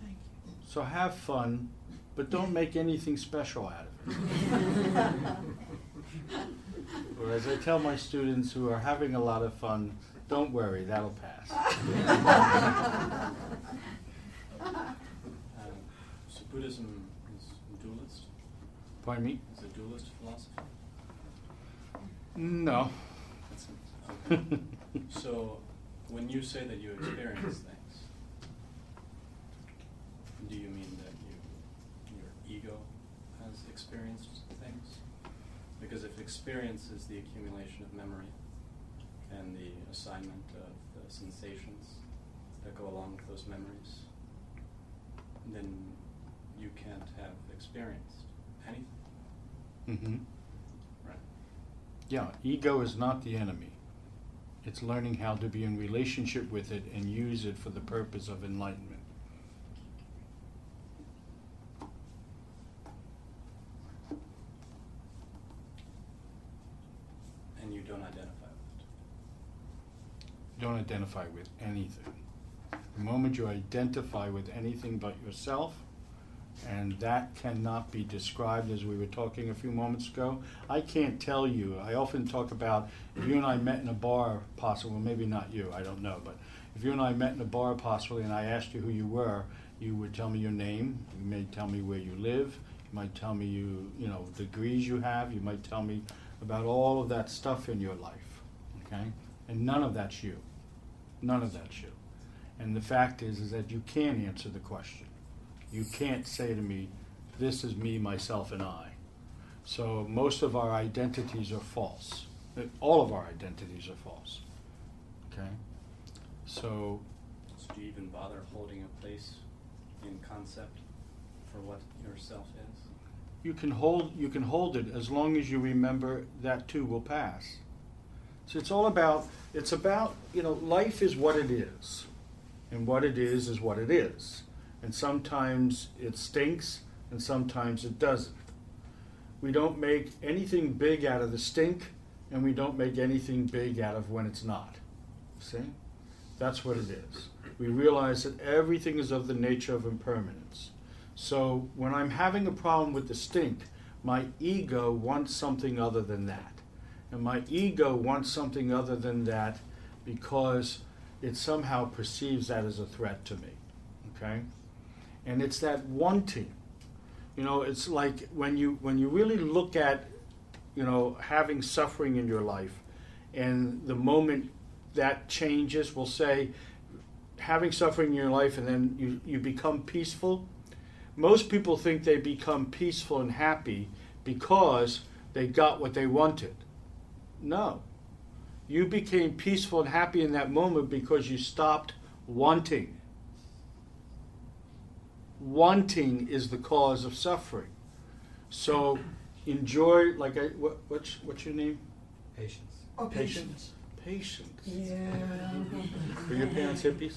Thank you. So have fun, but don't make anything special out of it. or as I tell my students who are having a lot of fun, don't worry, that'll pass. Um, so Buddhism is dualist? Pardon me? Is a dualist philosophy? No. Okay. So, when you say that you experience things, do you mean that you, your ego has experienced things? Because if experience is the accumulation of memory and the assignment of the sensations that go along with those memories, then you can't have experienced anything, hmm right? Yeah, ego is not the enemy. It's learning how to be in relationship with it and use it for the purpose of enlightenment. And you don't identify. Don't identify with anything. The moment you identify with anything but yourself, and that cannot be described as we were talking a few moments ago. I can't tell you. I often talk about if you and I met in a bar, possibly, well, maybe not you, I don't know, but if you and I met in a bar, possibly, and I asked you who you were, you would tell me your name. You may tell me where you live. You might tell me you, you know, degrees you have. You might tell me about all of that stuff in your life. Okay, and none of that's you. None of that shit. And the fact is, is that you can't answer the question. You can't say to me, this is me, myself, and I. So most of our identities are false. All of our identities are false. Okay? So, So do you even bother holding a place in concept for what yourself is? you can hold you can hold it as long as you remember that too will pass. So it's all about it's about, you know, life is what it is. And what it is is what it is. And sometimes it stinks and sometimes it doesn't. We don't make anything big out of the stink and we don't make anything big out of when it's not. See? That's what it is. We realize that everything is of the nature of impermanence. So when I'm having a problem with the stink, my ego wants something other than that. And my ego wants something other than that because it somehow perceives that as a threat to me. Okay? And it's that wanting. You know, it's like when you when you really look at, you know, having suffering in your life and the moment that changes, we'll say having suffering in your life and then you, you become peaceful. Most people think they become peaceful and happy because they got what they wanted. No. You became peaceful and happy in that moment because you stopped wanting. Wanting is the cause of suffering. So enjoy, like I, what, what's, what's your name? Patience. Oh, patience. Patience. Yeah. Were your parents hippies?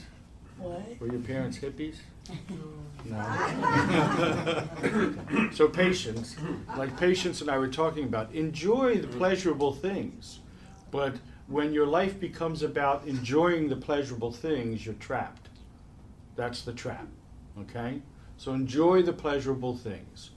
What? Were your parents hippies? No. So patience, like patience and I were talking about, enjoy the pleasurable things. But when your life becomes about enjoying the pleasurable things, you're trapped. That's the trap. Okay? So enjoy the pleasurable things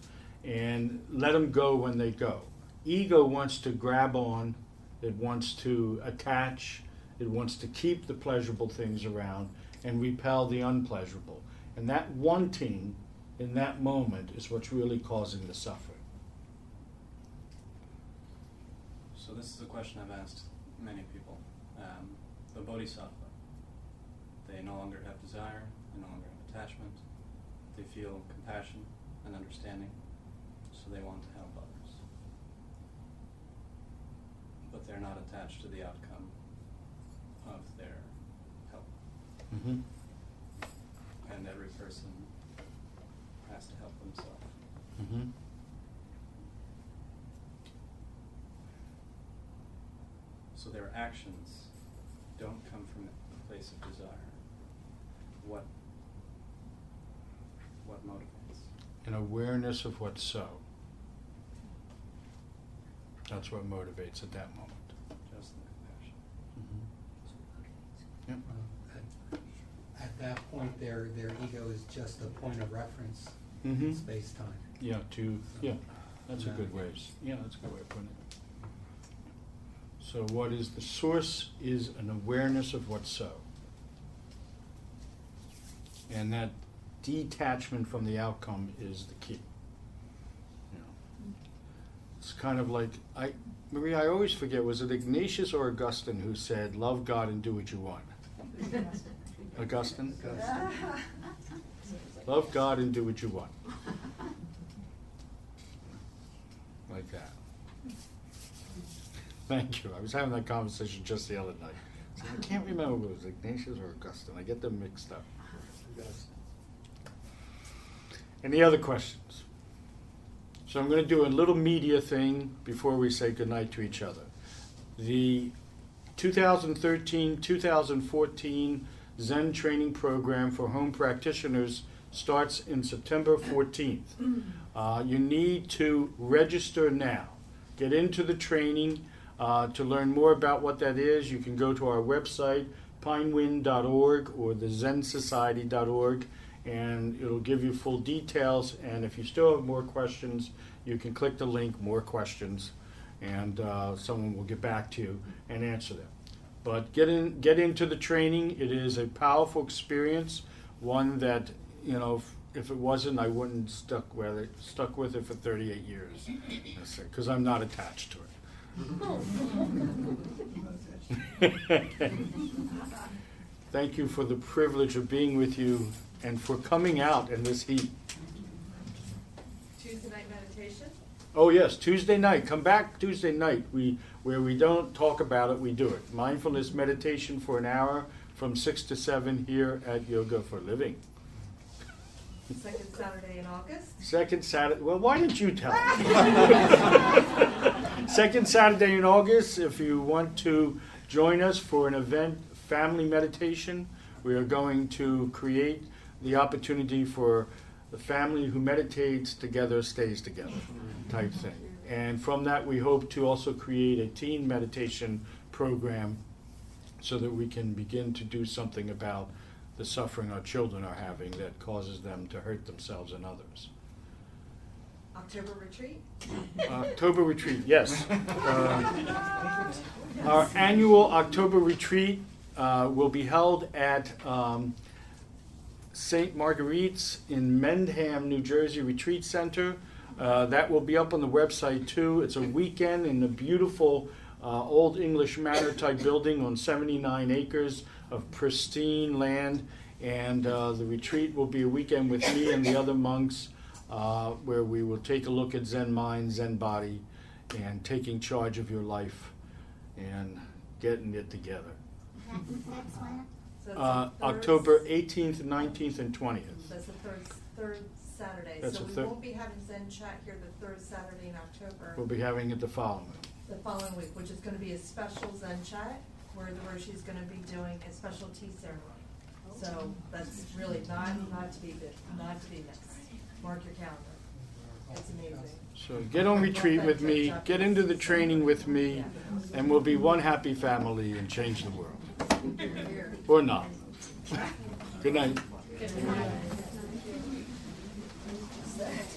and let them go when they go. Ego wants to grab on, it wants to attach, it wants to keep the pleasurable things around and repel the unpleasurable. And that wanting in that moment is what's really causing the suffering. So this is a question I've asked many people. Um, the bodhisattva, they no longer have desire, they no longer have attachment, they feel compassion and understanding, so they want to help others. But they're not attached to the outcome of their help. Mm-hmm. And every person has to help themselves. Mm-hmm. So their actions don't come from a place of desire. What what motivates? An awareness of what's so. That's what motivates at that moment. Just the compassion. Yep. Um, At, at that point, their, their ego is just a point of reference Mhm. in space-time. Yeah, to, yeah, that's a good way, of s- yeah, that's a good way of putting it. So what is, the source is an awareness of what's so. And that detachment from the outcome is the key. You know, It's kind of like, I, Marie, I always forget, was it Ignatius or Augustine who said, love God and do what you want? Augustine? Love God and do what you want. Like that. Thank you. I was having that conversation just the other night. So I can't remember if it was Ignatius or Augustine. I get them mixed up. Any other questions? So I'm going to do a little media thing before we say goodnight to each other. The 2013 2014 Zen training program for home practitioners starts in September 14th. Uh, you need to register now. Get into the training. Uh, to learn more about what that is, you can go to our website, pinewind.org or the zensociety.org, and it'll give you full details. And if you still have more questions, you can click the link, more questions, and uh, someone will get back to you and answer them. But get in, get into the training. It is a powerful experience, one that you know. If, if it wasn't, I wouldn't stuck with it. Stuck with it for 38 years, because I'm not attached to it. Thank you for the privilege of being with you and for coming out in this heat. Tuesday night meditation? Oh yes, Tuesday night. Come back Tuesday night. We where we don't talk about it, we do it. Mindfulness meditation for an hour from six to seven here at Yoga for Living. Second Saturday in August? Second Saturday. Well, why didn't you tell me? Second Saturday in August. If you want to join us for an event, family meditation, we are going to create the opportunity for the family who meditates together stays together type thing. And from that, we hope to also create a teen meditation program so that we can begin to do something about the suffering our children are having that causes them to hurt themselves and others. October retreat? October retreat, yes. Uh, Our annual October retreat uh, will be held at um, St. Marguerite's in Mendham, New Jersey Retreat Center. Uh, That will be up on the website too. It's a weekend in a beautiful uh, Old English Manor type building on 79 acres of pristine land. And uh, the retreat will be a weekend with me and the other monks uh, where we will take a look at Zen mind, Zen body, and taking charge of your life and getting it together. Uh, October 18th, 19th, and 20th. That's the third, third Saturday. That's So the we third- won't be having Zen chat here the third Saturday in October. We'll be having it the following. the following week, which is gonna be a special Zen chat, where the Roshi's gonna be doing a special tea ceremony. So that's really not, not to be, bit- not to be missed. Mark your calendar. It's amazing. So get on retreat with me, get into the training with me, and we'll be one happy family and change the world. Or not. Good night. Good night that.